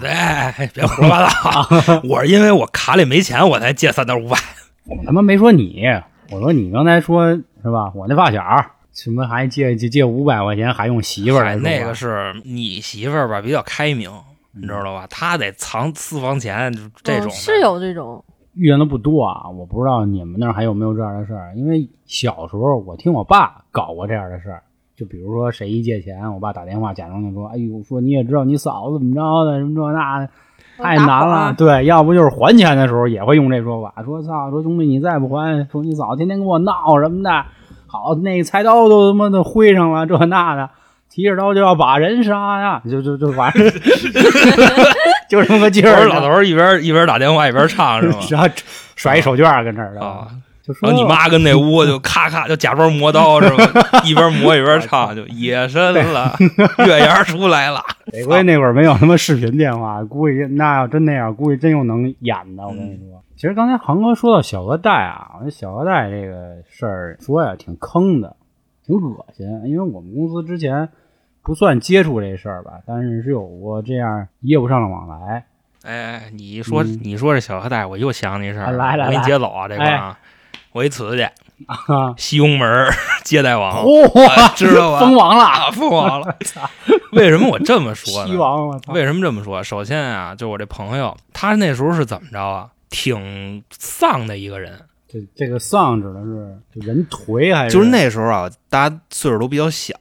S3: 对，别胡说八道。<laughs> 我是因为我卡里没钱，我才借三头五百。
S2: 我他妈没说你，我说你刚才说是吧？我那发小什么还借借借五百块钱，还用媳妇儿来
S3: 那个是你媳妇儿吧，比较开明，你知道吧？她得藏私房钱，就这种
S4: 是有这种，
S2: 遇见的不多啊，我不知道你们那儿还有没有这样的事儿。因为小时候我听我爸搞过这样的事儿，就比如说谁一借钱，我爸打电话假装就说：“哎呦，说你也知道你嫂子怎么着的，什么这那的，太难了。”对，要不就是还钱的时候也会用这说法，说操，说兄弟你再不还，说你嫂子天天跟我闹什么的，好那菜刀都他妈的挥上了这那的。提着刀就要把人杀呀，就就就反正 <laughs> 就这么个劲儿。
S3: 老头一边一边打电话一边唱是吗？<laughs>
S2: 然后甩一手绢儿跟这儿的
S3: 啊，
S2: 就说
S3: 然后你妈跟那屋就咔咔就假装磨刀是吧？<laughs> 一边磨一边唱，就夜深了，<laughs> 月牙出来了。
S2: 得亏那会儿没有什么视频电话，<laughs> 估计那要真那样，估计真又能演的。我跟你说，其实刚才航哥说到小额贷啊，我觉得小额贷这个事儿说呀挺坑的，挺恶心。因为我们公司之前不算接触这事儿吧，但是是有过这样业务上的往来。
S3: 哎，你一说、
S2: 嗯
S3: 你说这小额贷，我又想起一事儿，
S2: 来来
S3: 我给你接走啊，这块儿啊，我一瓷去
S2: 啊，
S3: 西宫门 <laughs> 接待网，
S2: 嚯、
S3: 啊知道吧？
S2: 封王了，
S3: 啊，封王了。为什么我这么说呢？为什么这么说？首先啊，就我这朋友，他那时候是怎么着啊？挺丧的一个人，
S2: 这这个丧指的是就人颓还是？
S3: 就是那时候啊，大家岁数都比较小，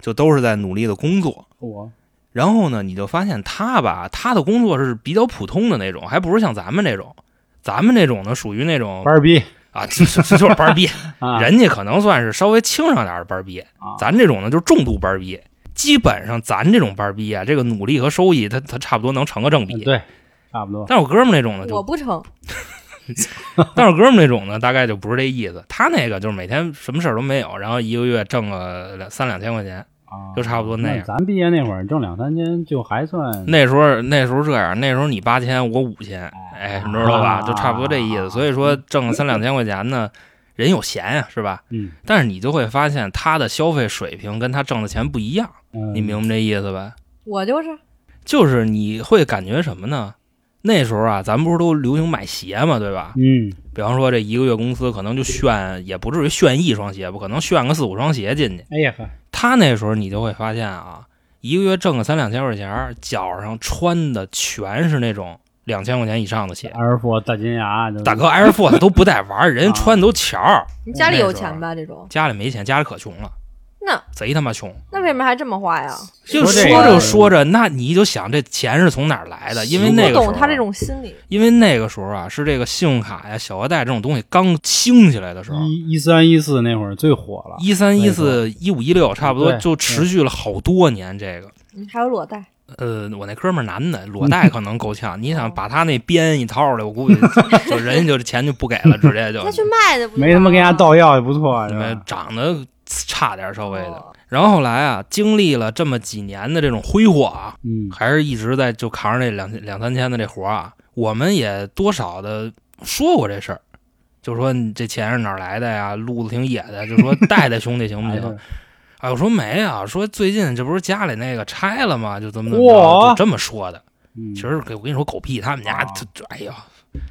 S3: 就都是在努力的工作。
S2: 我
S3: 然后呢，你就发现他吧，他的工作是比较普通的那种，还不是像咱们这种。咱们这种呢，属于那种
S2: 班儿逼
S3: 啊，<laughs> 就就就是班儿逼，<laughs>
S2: 啊，
S3: 人家可能算是稍微轻上点儿的班儿逼，
S2: 啊
S3: 咱这种呢就是重度班儿逼。基本上咱这种班儿逼啊，这个努力和收益，它它差不多能成个正比。
S2: 对，差不多。
S3: 但我哥们儿那种呢，
S4: 我
S3: 就
S4: 不成。
S3: 但是我哥们儿那种呢，<laughs> 大概就不是这意思。他那个就是每天什么事儿都没有，然后一个月挣个两三两千块钱。
S2: 啊，
S3: 就差不多那样
S2: 咱毕业那会儿挣两三千，就还算
S3: 那时候那时候这样，那时候你八千，我五千，哎，你知道吧？
S2: 啊
S3: 就差不多这意思。所以说挣三两千块钱呢，人有闲呀，是吧？
S2: 嗯，
S3: 但是你就会发现他的消费水平跟他挣的钱不一样，
S2: 嗯
S3: 你明白这意思吧？
S4: 我就是
S3: 就是你会感觉什么呢？那时候啊，咱们不是都流行买鞋嘛，对吧？
S2: 嗯
S3: 比方说这一个月工资可能就炫，也不至于炫一双鞋吧，可能炫个四五双鞋进去。
S2: 哎呀呵，
S3: 他那时候你就会发现啊，一个月挣个三两千块钱，脚上穿的全是那种两千块钱以上的鞋。
S2: 阿尔佛大金牙，
S3: 大哥，Air Force 都不带玩，人家穿的都巧儿。
S4: 你家里有钱吧？这种
S3: 家里没钱，家里可穷了。
S4: 那
S3: 贼他妈穷。
S4: 那为什么还这么花呀？
S3: 就
S2: 说
S3: 着说着，那你就想这钱是从哪儿来的？因为那个时候
S4: 不懂他这种心理。
S3: 因为那个时候啊，是这个信用卡呀、小额贷这种东西刚兴起来的时候，
S2: 一一三一四那会儿最火了，
S3: 一三一四一五一六，差不多就持续了好多年。这个，
S4: 嗯，还有裸贷，
S3: 呃，我那哥们儿男的裸贷可能够呛，<laughs> 你想把他那编一套来，我估计就人家就这钱就不给了，直接就 <laughs>
S4: 他去卖的
S2: 没他妈跟人家倒药也不错？
S3: 长得差点儿稍微的。
S4: 哦
S3: 然后后来啊，经历了这么几年的这种挥霍啊，
S2: 嗯，
S3: 还是一直在就扛着这两两三千的这活儿啊，我们也多少的说过这事儿，就说你这钱是哪儿来的呀？路子挺野的，就说带带兄弟行不 <laughs>
S2: 哎
S3: 行？哎，我说没啊，说最近这不是家里那个拆了吗？就怎么怎么着，就这么说的。
S2: 嗯
S3: 其实给我跟你说狗屁，他们家
S2: 啊
S3: 这这，哎呀，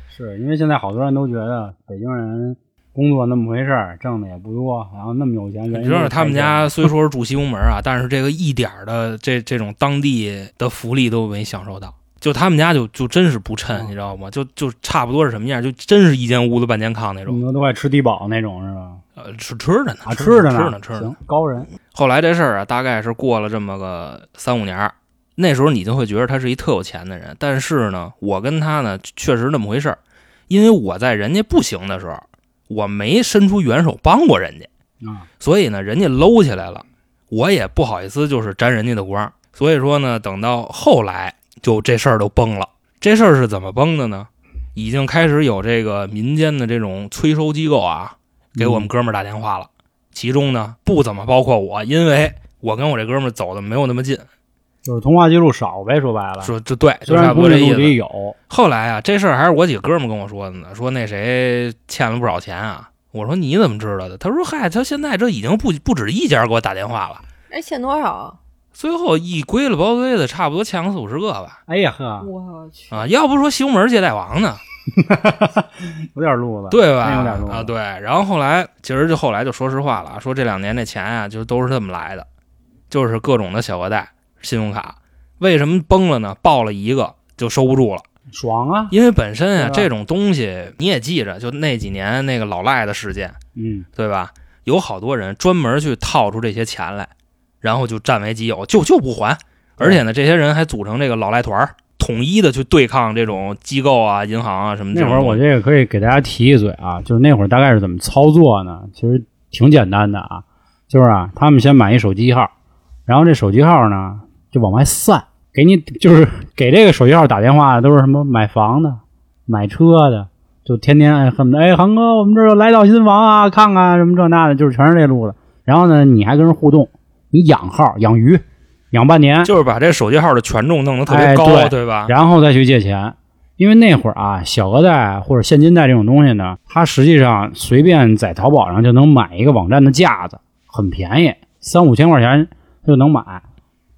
S2: 是因为现在好多人都觉得北京人工作那么回事儿，挣的也不多，然后那么有钱，
S3: 你知道他们家虽说是住西红门啊，但是这个一点儿的这这种当地的福利都没享受到。就他们家就就真是不衬，
S2: 嗯
S3: 你知道吗？就就差不多是什么样？就真是一间屋子半间炕那种。
S2: 都快吃低保那种是吧？
S3: 呃，吃吃着呢，
S2: 啊，
S3: 吃
S2: 着呢，
S3: 吃呢，吃呢
S2: 行。，高人，
S3: 后来这事儿啊，大概是过了这么个三五年儿，那时候你就会觉得他是一特有钱的人。但是呢，我跟他呢确实那么回事儿，因为我在人家不行的时候，我没伸出援手帮过人家，
S2: 啊，
S3: 所以呢，人家搂起来了，我也不好意思就是沾人家的光。所以说呢，等到后来就这事儿都崩了。这事儿是怎么崩的呢？已经开始有这个民间的这种催收机构啊，给我们哥们儿打电话了。其中呢，不怎么包括我，因为我跟我这哥们儿走的没有那么近。
S2: 就是通话记录少呗，说白了，
S3: 说这对，就
S2: 虽然
S3: 差不多这意思。
S2: 有，
S3: 后来啊，这事儿还是我几个哥们儿跟我说的呢，说那谁欠了不少钱啊。我说你怎么知道的？他说嗨，他现在这已经不不止一家给我打电话了。
S4: 哎，欠多少？
S3: 最后一归了包堆的，差不多欠个四五十个吧。
S2: 哎呀呵，
S4: 我去，
S3: 啊，要不说西红门借贷王呢，<laughs>
S2: 有点路子，
S3: 对吧？
S2: 有点路子
S3: 啊，对。然后后来，其实就后来就说实话了啊，说这两年这钱啊，就都是这么来的，就是各种的小额贷、信用卡。为什么崩了呢？爆了一个就收不住了，
S2: 爽啊，
S3: 因为本身啊这种东西你也记着，就那几年那个老赖的事件，
S2: 嗯，
S3: 对吧？有好多人专门去套出这些钱来，然后就占为己有，就就不还。而且呢，这些人还组成这个老赖团儿，统一的去对抗这种机构啊、银行啊什么这
S2: 那会儿。我这个可以给大家提一嘴啊，就是那会儿大概是怎么操作呢？其实挺简单的啊，就是啊，他们先买一手机号，然后这手机号呢就往外散，给你就是给这个手机号打电话的都是什么买房的、买车的，就天天哎恨不得哎航哥，我们这儿有来套新房啊，看看什么这那的，就是全是这路子。然后呢，你还跟人互动，你养号养鱼，养半年，
S3: 就是把这手机号的权重弄得特别
S2: 哎
S3: 高，
S2: 对
S3: 吧？
S2: 然后再去借钱。因为那会儿啊，小额贷或者现金贷这种东西呢，它实际上随便在淘宝上就能买一个网站的架子，很便宜，三五千块钱就能买。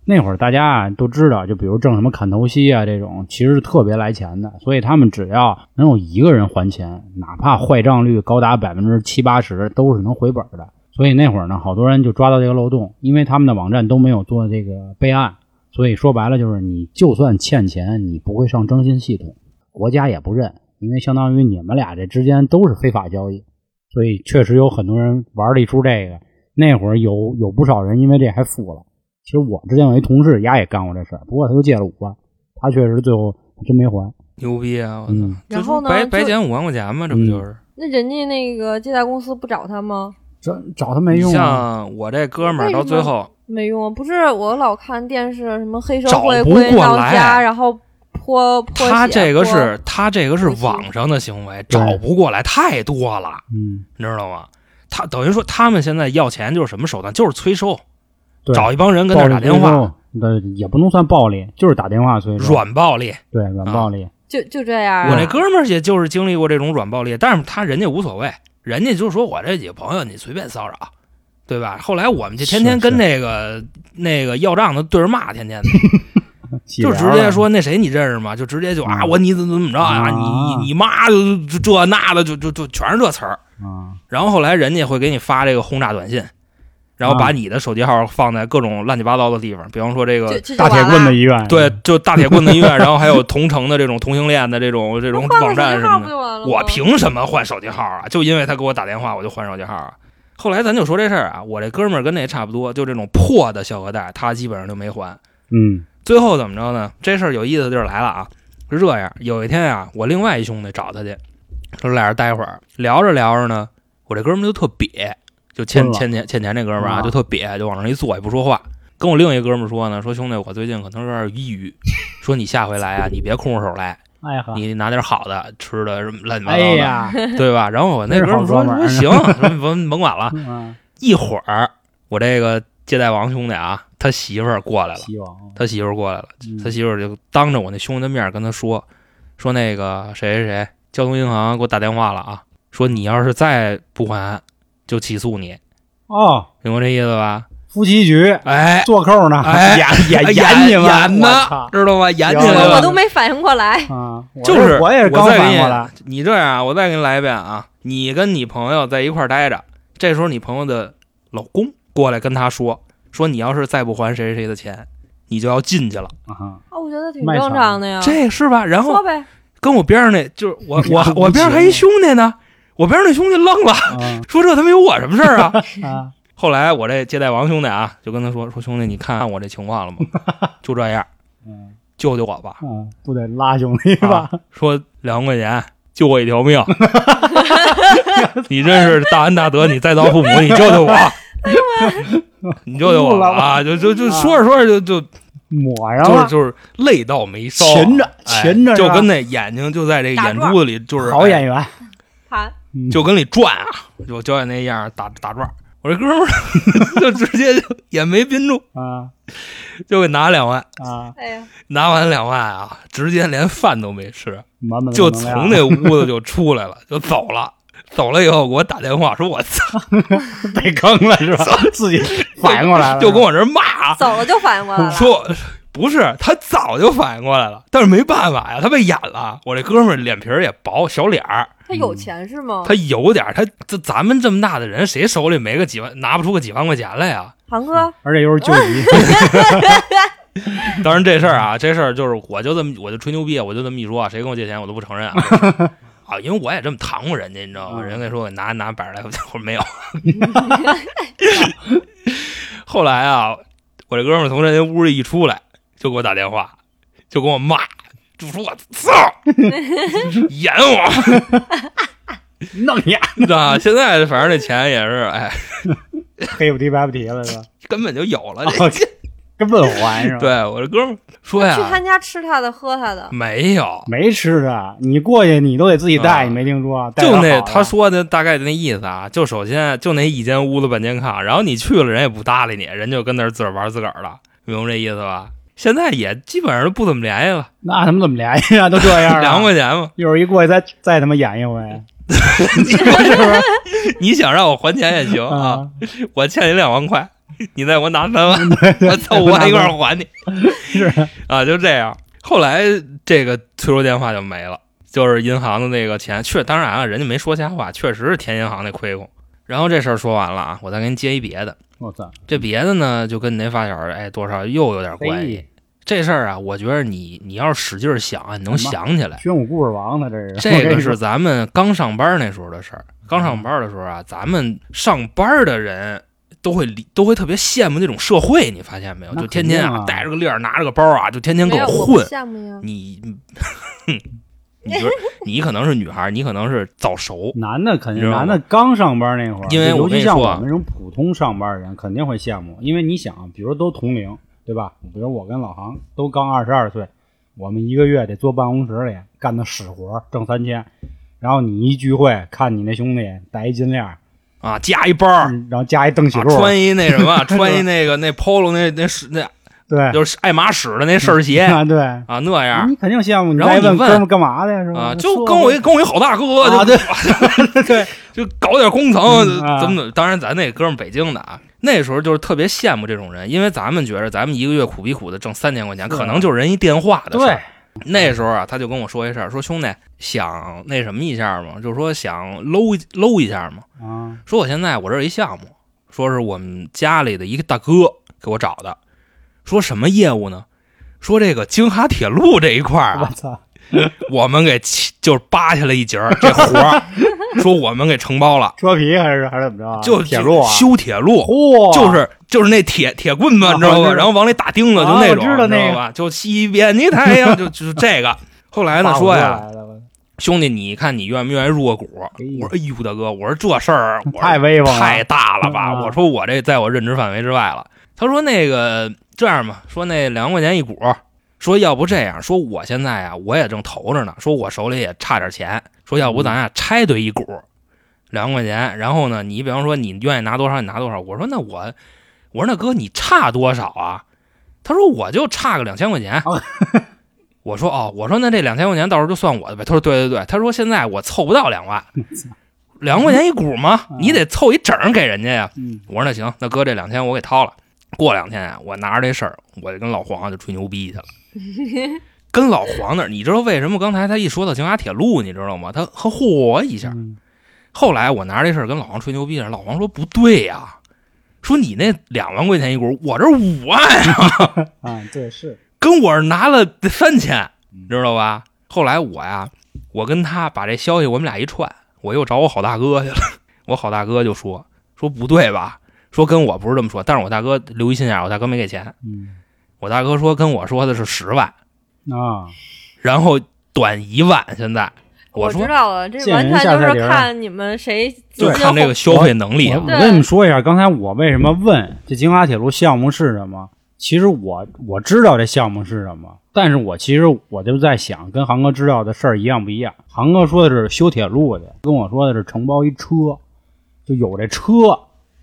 S2: 那会儿大家啊都知道，就比如挣什么砍头息啊这种，其实是特别来钱的，所以他们只要能有一个人还钱，哪怕坏账率高达百分之七八十，都是能回本的。所以那会儿呢，好多人就抓到这个漏洞，因为他们的网站都没有做这个备案，所以说白了就是，你就算欠钱，你不会上征信系统，国家也不认，因为相当于你们俩这之间都是非法交易，所以确实有很多人玩了一出这个。那会儿有有不少人因为这还富了。其实我之前有一同事，丫也干过这事儿，不过他就借了五万，他确实最后真没还。
S3: 牛逼啊！我操
S2: 嗯，
S4: 后呢
S3: 白白捡五万块钱吗？这不就是？
S4: 那人家那个借贷公司不找他吗？
S2: 找找他没用啊。
S3: 像我这哥们儿到最后，
S4: 没用啊，不是我老看电视，什么黑社
S3: 找
S4: 会
S3: 不过
S4: 归到
S3: 来
S4: 家，然后泼泼
S3: 他这个是他这个是网上的行为，找不过来太多了，
S2: 嗯，
S3: 你知道吗？他等于说他们现在要钱就是什么手段？就是催收，
S2: 对，
S3: 找一帮人跟那儿打电话，
S2: 也不能算暴力，就是打电话
S3: 软暴力。
S2: 对软暴力。
S4: 就就这样啊。
S3: 我那哥们儿也就是经历过这种软暴力，但是他人家无所谓，人家就说我这几个朋友你随便骚扰，对吧？后来我们就天天跟那个那个要账的对着骂，天天的 <laughs> 就直接说那谁你认识吗？就直接就啊
S2: 嗯
S3: 我你怎怎么着啊？
S2: 啊
S3: 你你你妈就就这那的就就就全是这词儿。
S2: 啊，
S3: 然后后来人家会给你发这个轰炸短信，然后把你的手机号放在各种乱七八糟的地方，比方说这个
S2: 大铁棍的医院，
S3: 对，就大铁棍子医院，<laughs> 然后还有同城的这种同性恋的这种这种网站什么的。我凭什么换手机号啊？就因为他给我打电话，我就换手机号啊。后来咱就说这事儿啊，我这哥们儿跟那差不多，就这种破的小额贷，他基本上就没还。
S2: 嗯
S3: 最后怎么着呢？这事儿有意思的地儿来了啊，是这样，有一天啊，我另外一兄弟找他去，说俩人待会儿，聊着聊着呢，我这哥们儿就特瘪，就欠欠钱欠钱这哥们儿啊，
S2: 啊
S3: 就特瘪，就往那儿一坐也不说话。跟我另一哥们儿说呢，说兄弟，我最近可能有点抑郁，说你下回来啊，你别空着手来，你拿点好的吃的，什么乱七八
S2: 哎
S3: 糟的，
S2: 呀，
S3: 对吧？然后我那哥们儿说行，<laughs> 说甭甭管了。
S2: 嗯，
S3: 一会儿，我这个借贷王兄弟啊，他媳妇儿过来了，他媳妇儿过来了，
S2: 嗯
S3: 他媳妇儿就当着我那兄弟的面跟他说，说那个谁谁谁，交通银行给我打电话了啊，说你要是再不还，就起诉你，
S2: 哦，
S3: 明白这意思吧？
S2: 夫妻局
S3: 哎，
S2: 做扣呢，
S3: 哎 <laughs>
S2: 演演
S3: 演
S2: 你们
S3: 演呢，知道吗？演起
S2: 行
S3: 来了
S4: 我我都。没反应过来。
S2: 啊，
S3: 就是
S2: 我也是刚反过来，
S3: 你这样啊，我再给你来一遍啊！你跟你朋友在一块儿待着，这时候你朋友的老公过来跟他说，说你要是再不还谁谁谁的钱，你就要进去了，
S2: 啊，
S4: 啊，我觉得挺正常的呀。
S3: 这是吧？然后，跟我边上那就是我我我边上还一兄弟呢，我边上那兄弟愣了，
S2: 啊 <laughs>
S3: 说这他妈有我什么事儿啊？<laughs>
S2: 啊，
S3: 后来我这接待王兄弟啊，就跟他说说兄弟，你看看我这情况了吗？<laughs> 就这样，
S2: 嗯
S3: 救救我吧！
S2: 嗯，不得拉兄弟吧？
S3: 说两万块钱救我一条命，你真是大恩大德，你再造父母，你救救我，你救救我吧啊！就就就说着说着就就
S2: 抹上了，
S3: 就是就是泪到眉梢，
S2: 擒着
S3: 哎
S2: 擒着
S3: 就跟那眼睛就在这眼珠子里，就是哎
S2: 好演员，
S4: 盘
S2: 嗯
S3: 就跟里转啊，就教练那样打打转。我这哥们儿 <laughs> 就直接就也没憋住，
S2: 啊
S3: 就给拿两万，
S2: 啊，
S4: 哎呀，
S3: 拿完两万啊，直接连饭都没吃，就从那屋子就出来了，就走了。走了以后给我打电话说：“我操 <laughs>
S2: 被坑了是吧？自己反应过来！”了，
S3: 就跟我这儿骂，
S4: 走了就反应过来了。
S3: 说不是他早就反应过来了，但是没办法呀，他被演了。我这哥们儿脸皮儿也薄，小脸儿，
S4: 他有钱是吗？
S3: 他有点儿，他这咱们这么大的人，谁手里没个几万，拿不出个几万块钱来呀？
S4: 航哥，
S2: 而且又是救急，<laughs>
S3: 当然这事儿啊，这事儿就是我就这么我就吹牛逼，我就这么一说啊，谁跟我借钱我都不承认啊。<laughs> 啊，因为我也这么搪过人家，你知道吗？
S2: 嗯
S3: 人家说我拿拿百十来块钱，我说没有。<laughs> 后来啊，我这哥们儿从人家屋里一出来，就给我打电话，就跟我骂，就说我操，<laughs> 演我 <laughs>
S2: 弄你 <laughs>
S3: 啊！现在反正这钱也是，哎，
S2: 黑不提白不提了是吧？
S3: 根本就有了。这
S2: 哦根本还是吧？
S3: 对我这哥们儿说
S4: 去，他家吃他的喝他的，
S3: 没有，
S2: 没吃的，你过去你都得自己带，
S3: 啊
S2: 你没听说？
S3: 就那他说的大概的那意思啊，就首先就那一间屋子半间炕，然后你去了人也不搭理你，人就跟那儿自个儿玩自个儿了，明白这意思吧？现在也基本上都不怎么联系了，
S2: 那他们怎么联系啊？都这样了，<laughs>
S3: 两万块钱嘛，
S2: 一会儿一过去再再他妈演一回 <laughs>
S3: 你想让我还钱也行啊，
S2: 啊！
S3: 我欠你两万块，你再给我拿三万，<laughs> 我凑合一块儿还你
S2: 是
S3: 啊，就这样。后来这个催收电话就没了，就是银行的那个钱，确当然啊，人家没说瞎话，确实是填银行那亏空。然后这事儿说完了啊，我再给你接一别的。
S2: 我操，
S3: 这别的呢，就跟你那发小哎多少又有点关系。这事儿啊，我觉得你你要是使劲儿想啊，你能想起来。
S2: 玄武故事王呢？这是 <laughs>
S3: 这个是咱们刚上班那时候的事儿。刚上班的时候啊，咱们上班的人都会理都会特别羡慕那种社会，你发现没有？就天天啊
S2: 啊
S3: 带着个链儿，拿着个包啊，就天天跟
S4: 我
S3: 混。
S4: 羡慕呀。
S3: 你，哼，<laughs> 你觉得 <laughs> 你可能是女孩儿，你可能是早熟。<laughs>
S2: 男的肯定，男的刚上班那会儿，
S3: 因为我
S2: 尤其像
S3: 跟你说啊
S2: 我们这种普通上班的人，肯定会羡慕，因为你想，比如都同龄，对吧？比如我跟老航都刚二十二岁，我们一个月得坐办公室里干的死活，挣三千，然后你一聚会，看你那兄弟戴一金链儿，
S3: 啊，加一包
S2: 然后加一邓喜
S3: 啊，
S2: 路，
S3: 穿一那什么，<laughs> 穿一那个那 polo 那那是那
S2: 对，
S3: 就是爱马仕的那事儿鞋
S2: 啊对，
S3: 啊，那样
S2: 你肯定羡慕，
S3: 然后你问
S2: 哥们儿干嘛的呀？是吧？
S3: 啊，就跟我一跟我一好大哥，
S2: 对 <laughs> 对，
S3: 就搞点工程，怎么怎么？当然，咱那哥们儿北京的啊，那时候就是特别羡慕这种人，因为咱们觉着咱们一个月苦逼苦的挣三千块钱，可能就是人一电话的事儿
S2: 对。
S3: 那时候啊，他就跟我说一事儿，说兄弟想那什么一下嘛？就是说想搂搂一下嘛。
S2: 啊，
S3: 说我现在我这儿有一项目，说是我们家里的一个大哥给我找的，说什么业务呢？说这个京哈铁路这一块儿啊，
S2: 我操，
S3: 我们给就是扒下来一截儿这活儿，<laughs> 说我们给承包了，
S2: 车皮还是还是怎么着啊？
S3: 就
S2: 铁路啊，
S3: 修铁路，
S2: 嚯，
S3: 就是就是那铁铁棍子，
S2: 啊
S3: 你知道吧？然后往里打钉子，就那种，
S2: 知道
S3: 吧？就西边的太阳，就就是这个。后来呢 <laughs> 说呀，兄弟，你看你愿不愿意入个股？我说，哎呦，大哥，我说这事儿
S2: 太威风，
S3: 太大了吧？
S2: 啊
S3: 我说我这在我认知范围之外了。他说那个这样吧，说那两万块钱一股，说要不这样，说我现在啊我也正投着呢，说我手里也差点钱，说要不咱俩拆对一股，两万块钱，然后呢，你比方说你愿意拿多少你拿多少。我说那我，我说那哥你差多少啊？他说我就差个两千块钱。<laughs> 我说哦，我说那这两千块钱到时候就算我的呗。他说对对对，他说现在我凑不到两万，两万块钱一股吗？你得凑一整给人家呀。
S2: 嗯，
S3: 我说那行，那哥这两千我给掏了。过两天啊，我拿着这事儿，我就跟老黄就吹牛逼去了。跟老黄那儿，你知道为什么刚才他一说到京哈铁路，你知道吗？他和嚯一下。
S2: 嗯
S3: 后来我拿着这事儿跟老黄吹牛逼去，老黄说不对呀、说你那两万块钱一股，我这五万啊，<laughs>
S2: 啊，对是，
S3: 跟我这拿了三千，知道吧？后来我呀，我跟他把这消息我们俩一串，我又找我好大哥去了。我好大哥就说说不对吧？说跟我不是这么说，但是我大哥留一心眼儿，我大哥没给钱。
S2: 嗯
S3: 我大哥说跟我说的是十万，
S2: 啊，
S3: 然后短一万。现在
S4: 我
S3: 说
S4: 知道了，这完全就是看你们谁
S3: 就看这个消费能力啊
S2: 我。我跟你们说一下，刚才我为什么问这京哈铁路项目是什么？其实我我知道这项目是什么，但是我其实我就在想，跟航哥知道的事儿一样不一样？航哥说的是修铁路的，跟我说的是承包一车，就有这车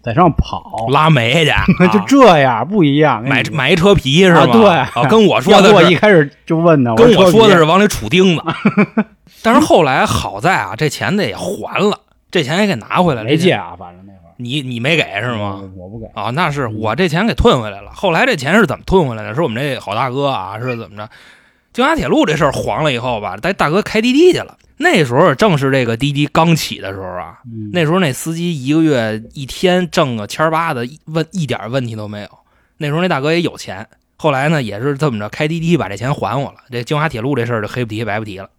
S2: 在上跑，
S3: 拉煤去，<laughs> 啊
S2: 就这样不一样。
S3: 买买一车皮是吧？
S2: 啊对
S3: 啊，跟我说的是
S2: 一开始就问呢，
S3: 跟我说的是往里杵钉子，<laughs> 但是后来好在啊，这钱得也还了，这钱也给拿回来了。
S2: 没借啊，反正那会儿
S3: 你你没给是吗？
S2: 我我不给。
S3: 啊，那是我这钱给退回来了。后来这钱是怎么退回来的？是我们这好大哥啊，是怎么着？京华铁路这事儿黄了以后吧，带大哥开滴滴去了。那时候正是这个滴滴刚起的时候啊，
S2: 嗯
S3: 那时候那司机一个月一天挣个千八的，一问一点问题都没有。那时候那大哥也有钱，后来呢也是这么着开滴滴把这钱还我了。这京华铁路这事儿就黑不提白不提了。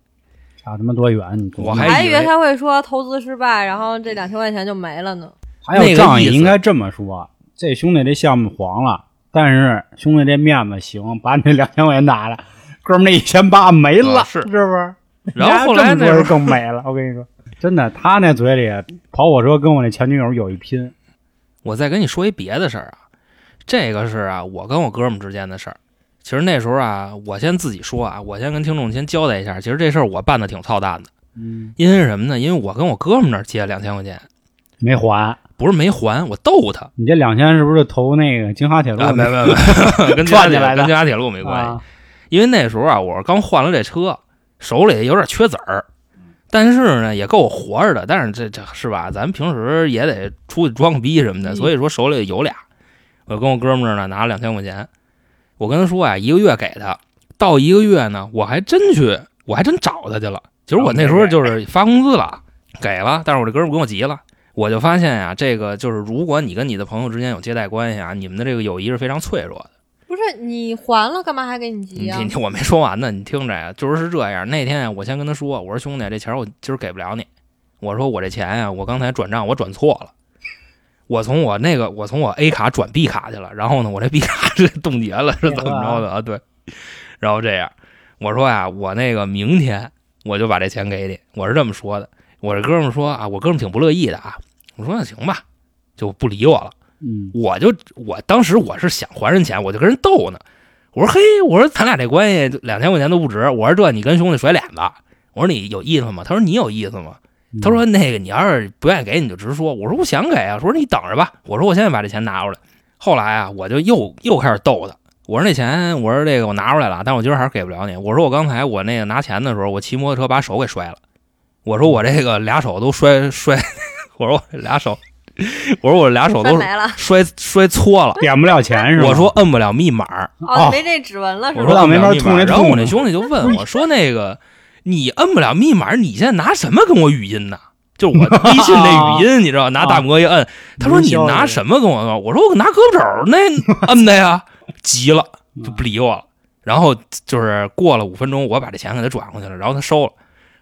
S2: 差他妈多远？你
S3: 我
S4: 还以
S3: 为
S4: 他会说投资失败，然后这两千块钱就没了呢。
S2: 还有仗义应该这么说，这兄弟这项目黄了，但是兄弟这面子行，把你这两千块钱拿来，哥们那一千八没了，
S3: 啊是
S2: 是不是？<laughs>
S3: 然后后来那时候
S2: 更美了。我跟你说，<laughs> 真的，他那嘴里跑火车跟我那前女友有一拼。
S3: 我再跟你说一别的事儿啊，这个是啊我跟我哥们儿之间的事儿。其实那时候啊，我先自己说啊，我先跟听众先交代一下，其实这事儿我办的挺操蛋的，
S2: 嗯，
S3: 因为什么呢？因为我跟我哥们儿那儿借了两千块钱，
S2: 没还。
S3: 不是没还，我逗他
S2: 你这两千是不是投那个京哈铁路
S3: 啊，没没没，<laughs> 跟京华铁
S2: 串起来
S3: 跟京哈铁路没关系。
S2: 啊？
S3: 因为那时候啊，我是刚换了这车，手里有点缺子儿，但是呢也够我活着的。但是这这是吧，咱平时也得出去装个逼什么的，
S2: 嗯
S3: 所以说手里有俩。我跟我哥们儿呢拿了两千块钱，我跟他说啊，一个月给他，到一个月呢，我还真去，我还真找他去了。其实我那时候就是发工资了，给了，但是我这哥们儿跟我急了。我就发现呀、这个就是如果你跟你的朋友之间有借贷关系啊，你们的这个友谊是非常脆弱的。
S4: 不是你还了，干嘛还给你急啊
S3: 我没说完呢，你听着呀，就是是这样。那天，我先跟他说，我说兄弟，这钱我今儿给不了你。我说我这钱呀，我刚才转账我转错了，我从我那个我从我 A 卡转 B 卡去了，然后呢，我这 B 卡是冻结了，是怎么着的啊？对，然后这样，我说呀，我那个明天我就把这钱给你，我是这么说的。我这哥们说啊，我哥们挺不乐意的啊。我说那行吧，就不理我了。
S2: 嗯，
S3: 我就我当时我是想还人钱，我就跟人斗呢。我说嘿，我说咱俩这关系两千块钱都不值。我说这你跟兄弟甩脸子，我说你有意思吗？他说你有意思吗？
S2: 嗯
S3: 他说那个你要是不愿意给你就直说。我说我想给啊，我说你等着吧。我说我现在把这钱拿出来。后来啊，我就又又开始逗他。我说那钱，我说这个我拿出来了，但我今儿还是给不了你。我说我刚才我那个拿钱的时候，我骑摩托车把手给摔了。我说我这个俩手都摔摔，<laughs> 我说我这俩手，<laughs> 我说我俩手都
S4: 摔，
S3: 摔摔搓了。
S2: 点不了钱是吧？
S3: 我说摁不了密码，
S4: 哦，没这指纹了是吧？
S3: 我说。
S2: 没法
S3: 然后我那兄弟就问我说：“那个你摁不了密码，你现在拿什么跟我语音呢？就是我 <laughs> 微信那语音，你知道，拿大拇哥一摁。他说你拿什么跟我说？我说我拿胳膊肘那 <laughs> 摁的呀，急了就不理我了。然后就是过了五分钟，我把这钱给他转过去了，然后他收了。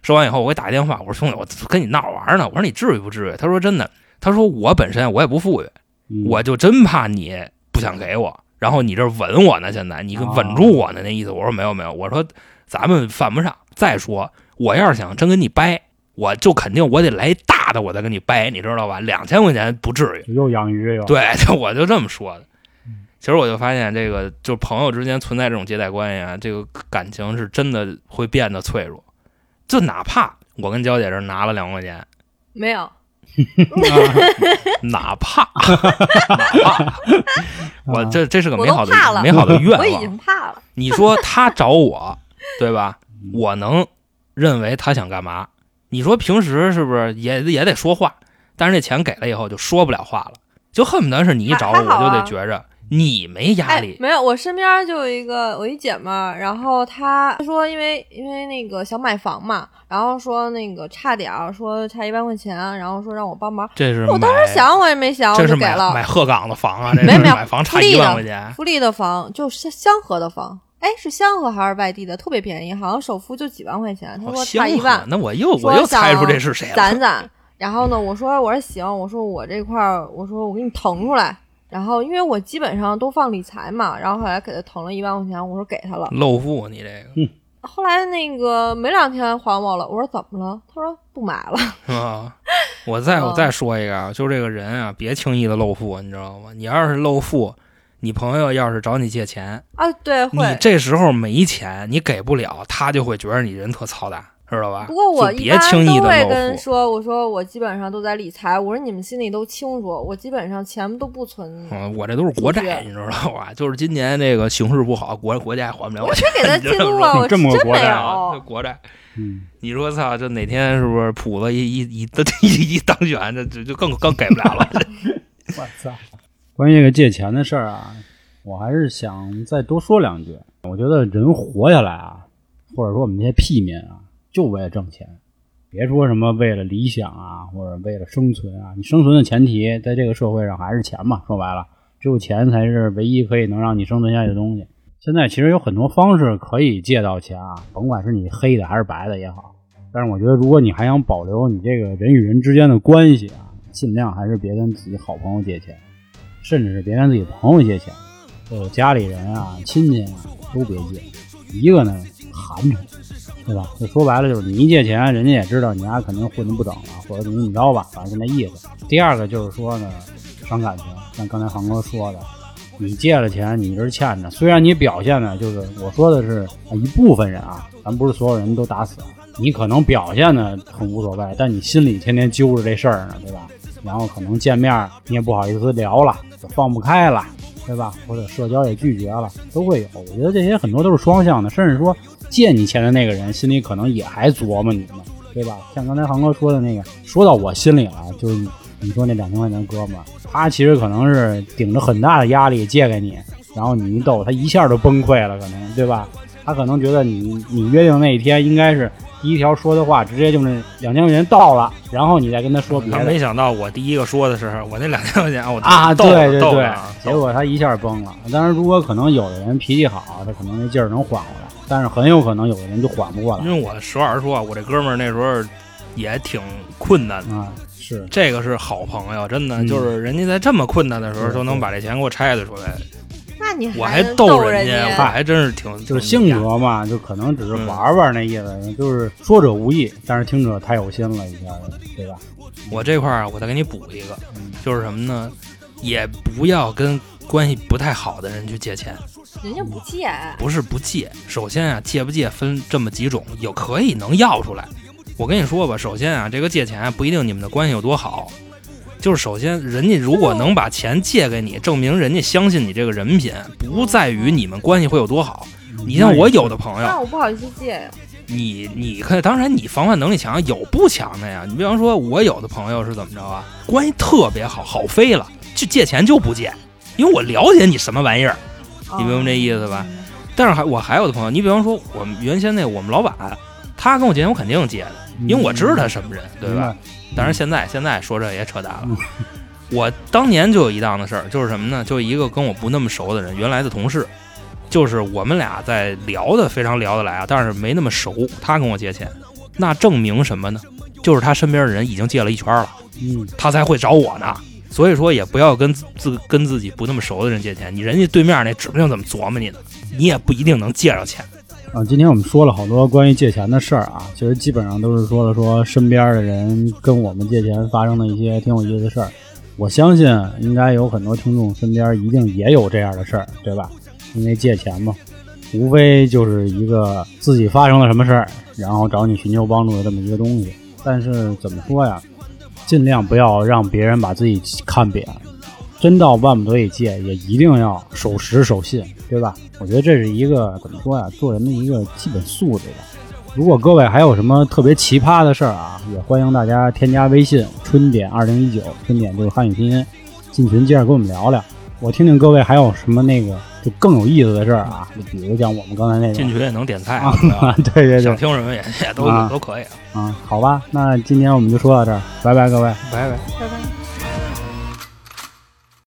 S3: 收完以后，我给打一电话，我说兄弟，我跟你闹着玩呢。我说你至于不至于？他说真的，他说我本身我也不富裕，
S2: 嗯
S3: 我就真怕你不想给我，然后你这稳我呢，现在你
S2: 哦
S3: 稳住我呢，那意思。我说没有没有，我说咱们犯不上。再说，我要是想真跟你掰，我就肯定我得来一大的，我再跟你掰，你知道吧？两千块钱不至于。
S2: 又养鱼又
S3: 对，就我就这么说的。
S2: 嗯
S3: 其实我就发现，这个就朋友之间存在这种借贷关系啊，这个感情是真的会变得脆弱。就哪怕我跟娇姐这儿拿了两万块钱，
S4: 没有，<laughs>
S3: 哪怕哪怕，我这这是个美好的美好的愿 <laughs>
S4: 我已
S3: 望。
S4: 经怕了。
S3: 你说他找我，对吧？
S2: 嗯
S3: 我能认为他想干嘛？你说平时是不是也也得说话？但是这钱给了以后就说不了话了，就恨不得是你一找我，我就得觉着你没压
S4: 哎
S3: 力，。
S4: 没有，我身边就有一个我一姐们儿，然后她说因为因为那个想买房嘛，然后说那个差点儿，说差一万块钱，然后说让我帮忙。
S3: 这是
S4: 我当时想我也没想，我
S3: 这
S4: 就是给了
S3: 买买鹤岗的房啊，<laughs> 这
S4: 没有没有
S3: 买房差一万块钱，
S4: 福利的房，就是香河的房。哎，是香河还是外地的？特别便宜，好像首付就几万块钱。差一万，
S3: 那我又我又猜出
S4: 想
S3: 这是谁了。
S4: 攒攒。然后呢，我说我说行，我说我这块儿，我说我给你腾出来。然后因为我基本上都放理财嘛，然后后来给他腾了一万块钱，我说给他了。
S3: 露富，你这个
S4: 后来那个没两天还我了，我说怎么了？他说不买了。<laughs>
S3: 啊！我再我
S4: 哦
S3: 再说一个啊，就这个人啊，别轻易的露富，你知道吗？你要是露富，你朋友要是找你借钱，
S4: 啊，对，
S3: 你。这时候没钱，你给不了，他就会觉得你人特操蛋，知道吧？
S4: 不过我
S3: 别
S4: 一般都会
S3: 轻易的露富。
S4: 跟说，我说我基本上都在理财，我说你们心里都清楚，我基本上钱都不存。
S3: 嗯，我这都是国债，你知道吧？就是今年这个形势不好，国国家还不了我
S4: 去，给他 <laughs>
S3: 你知道吗
S4: 记录了，我
S2: 这么个
S4: 真没
S2: 国债
S3: 啊。国债。
S2: 嗯，
S3: 你说操，这哪天是不是谱子一一一 <laughs> 一一当选，这这就更更给不了了。<laughs>
S2: 我操！关于这个借钱的事儿啊，我还是想再多说两句。我觉得人活下来啊，或者说我们这些屁民啊，就为了挣钱，别说什么为了理想啊，或者为了生存啊。你生存的前提在这个社会上还是钱嘛，说白了，只有钱才是唯一可以能让你生存下去的东西。现在其实有很多方式可以借到钱啊，甭管是你黑的还是白的也好。但是我觉得，如果你还想保留你这个人与人之间的关系啊，尽量还是别跟自己好朋友借钱，甚至是别跟自己朋友借钱，呃，家里人啊、亲戚啊都别借。一个呢，寒碜，对吧？就说白了，就是你一借钱，人家也知道你丫肯定混得不等了，或者怎么怎么着吧，反正就那意思。第二个就是说呢，伤感情，像刚才航哥说的，你借了钱，你一直欠着，虽然你表现的就是我说的是一部分人啊，咱不是所有人都打死，你可能表现的很无所谓，但你心里天天揪着这事儿呢，对吧？然后可能见面你也不好意思聊了，就放不开了，对吧？或者社交也拒绝了，都会有。我觉得这些很多都是双向的，甚至说借你钱的那个人心里可能也还琢磨你呢，对吧？像刚才航哥说的那个，说到我心里了，就是你你说那两千块钱哥们儿，他其实可能是顶着很大的压力借给你，然后你一逗，他一下就崩溃了，可能对吧？他可能觉得你你约定那一天应该是第一条说的话，直接就那两千块钱到了，然后你再跟他说别的
S3: 他没想到我第一个说的是我那两千块钱，我
S2: 啊，<laughs> 对对对，<laughs> 结果他一下崩了。当然，如果可能有的人脾气好，他可能那劲儿能缓过来，但是很有可能有的人就缓不过来。
S3: 因为我实话实说啊，我这哥们儿那时候也挺困难的。
S2: 啊。是，
S3: 这个是好朋友，真的、
S2: 嗯
S3: 就是人家在这么困难的时候都能把这钱给我拆了出来，
S4: 那你
S3: 我还逗
S4: 人
S3: 家，我还真是挺
S2: 就是性格嘛，就可能只是玩玩那意思，就是说者无意，但是听者太有心了，一下子，对吧？
S3: 我这块儿啊，我再给你补一个，
S2: 嗯。
S3: 就是什么呢？也不要跟关系不太好的人去借钱，
S4: 人家不借，
S3: 不是不借。首先啊，借不借分这么几种，有可以能要出来。我跟你说吧，首先啊，这个借钱啊不一定你们的关系有多好，就是首先人家如果能把钱借给你，证明人家相信你这个人品，不在于你们关系会有多好。你像我有的朋友，
S4: 那我不好意思借呀。
S3: 你你看，当然你防范能力强，有不强的呀。你比方说，我有的朋友是怎么着啊？关系特别好，好飞了，就借钱就不借，因为我了解你什么玩意儿，你明白这意思吧？但是还我还有的朋友，你比方说我们原先那我们老板，他跟我借钱，我肯定借的，因为我知道他什么人，对吧？？当然现在现在说这也扯淡了
S2: 嗯。
S3: 我当年就有一档子事儿，就是什么呢？就一个跟我不那么熟的人，原来的同事，就是我们俩在聊的非常聊得来啊，但是没那么熟。他跟我借钱，那证明什么呢？就是他身边的人已经借了一圈了，
S2: 嗯，
S3: 他才会找我呢。所以说，也不要跟自跟自己不那么熟的人借钱。你人家对面那指不定怎么琢磨你呢，你也不一定能借着钱。
S2: 啊，今天我们说了好多关于借钱的事儿啊，其实基本上都是说了说身边的人跟我们借钱发生的一些挺有意思的事儿。我相信应该有很多听众身边一定也有这样的事儿，对吧？因为借钱嘛，无非就是一个自己发生了什么事儿，然后找你寻求帮助的这么一个东西。但是怎么说呀，尽量不要让别人把自己看扁。真到万不得已借，也一定要守时守信，对吧？我觉得这是一个怎么说呀，做人的一个基本素质吧。如果各位还有什么特别奇葩的事儿啊，也欢迎大家添加微信“春点二零一九”，春点就是汉语拼音，进群接着跟我们聊聊。我听听各位还有什么那个就更有意思的事儿啊，就比如像我们刚才那种
S3: 进群也能点菜，
S2: 啊
S3: 是吧，
S2: 对对
S3: 想
S2: 对，
S3: 听什么也也都
S2: 啊
S3: 都可以。
S2: 啊，好吧，那今天我们就说到这儿，拜拜各位。
S3: 拜拜拜。
S4: 拜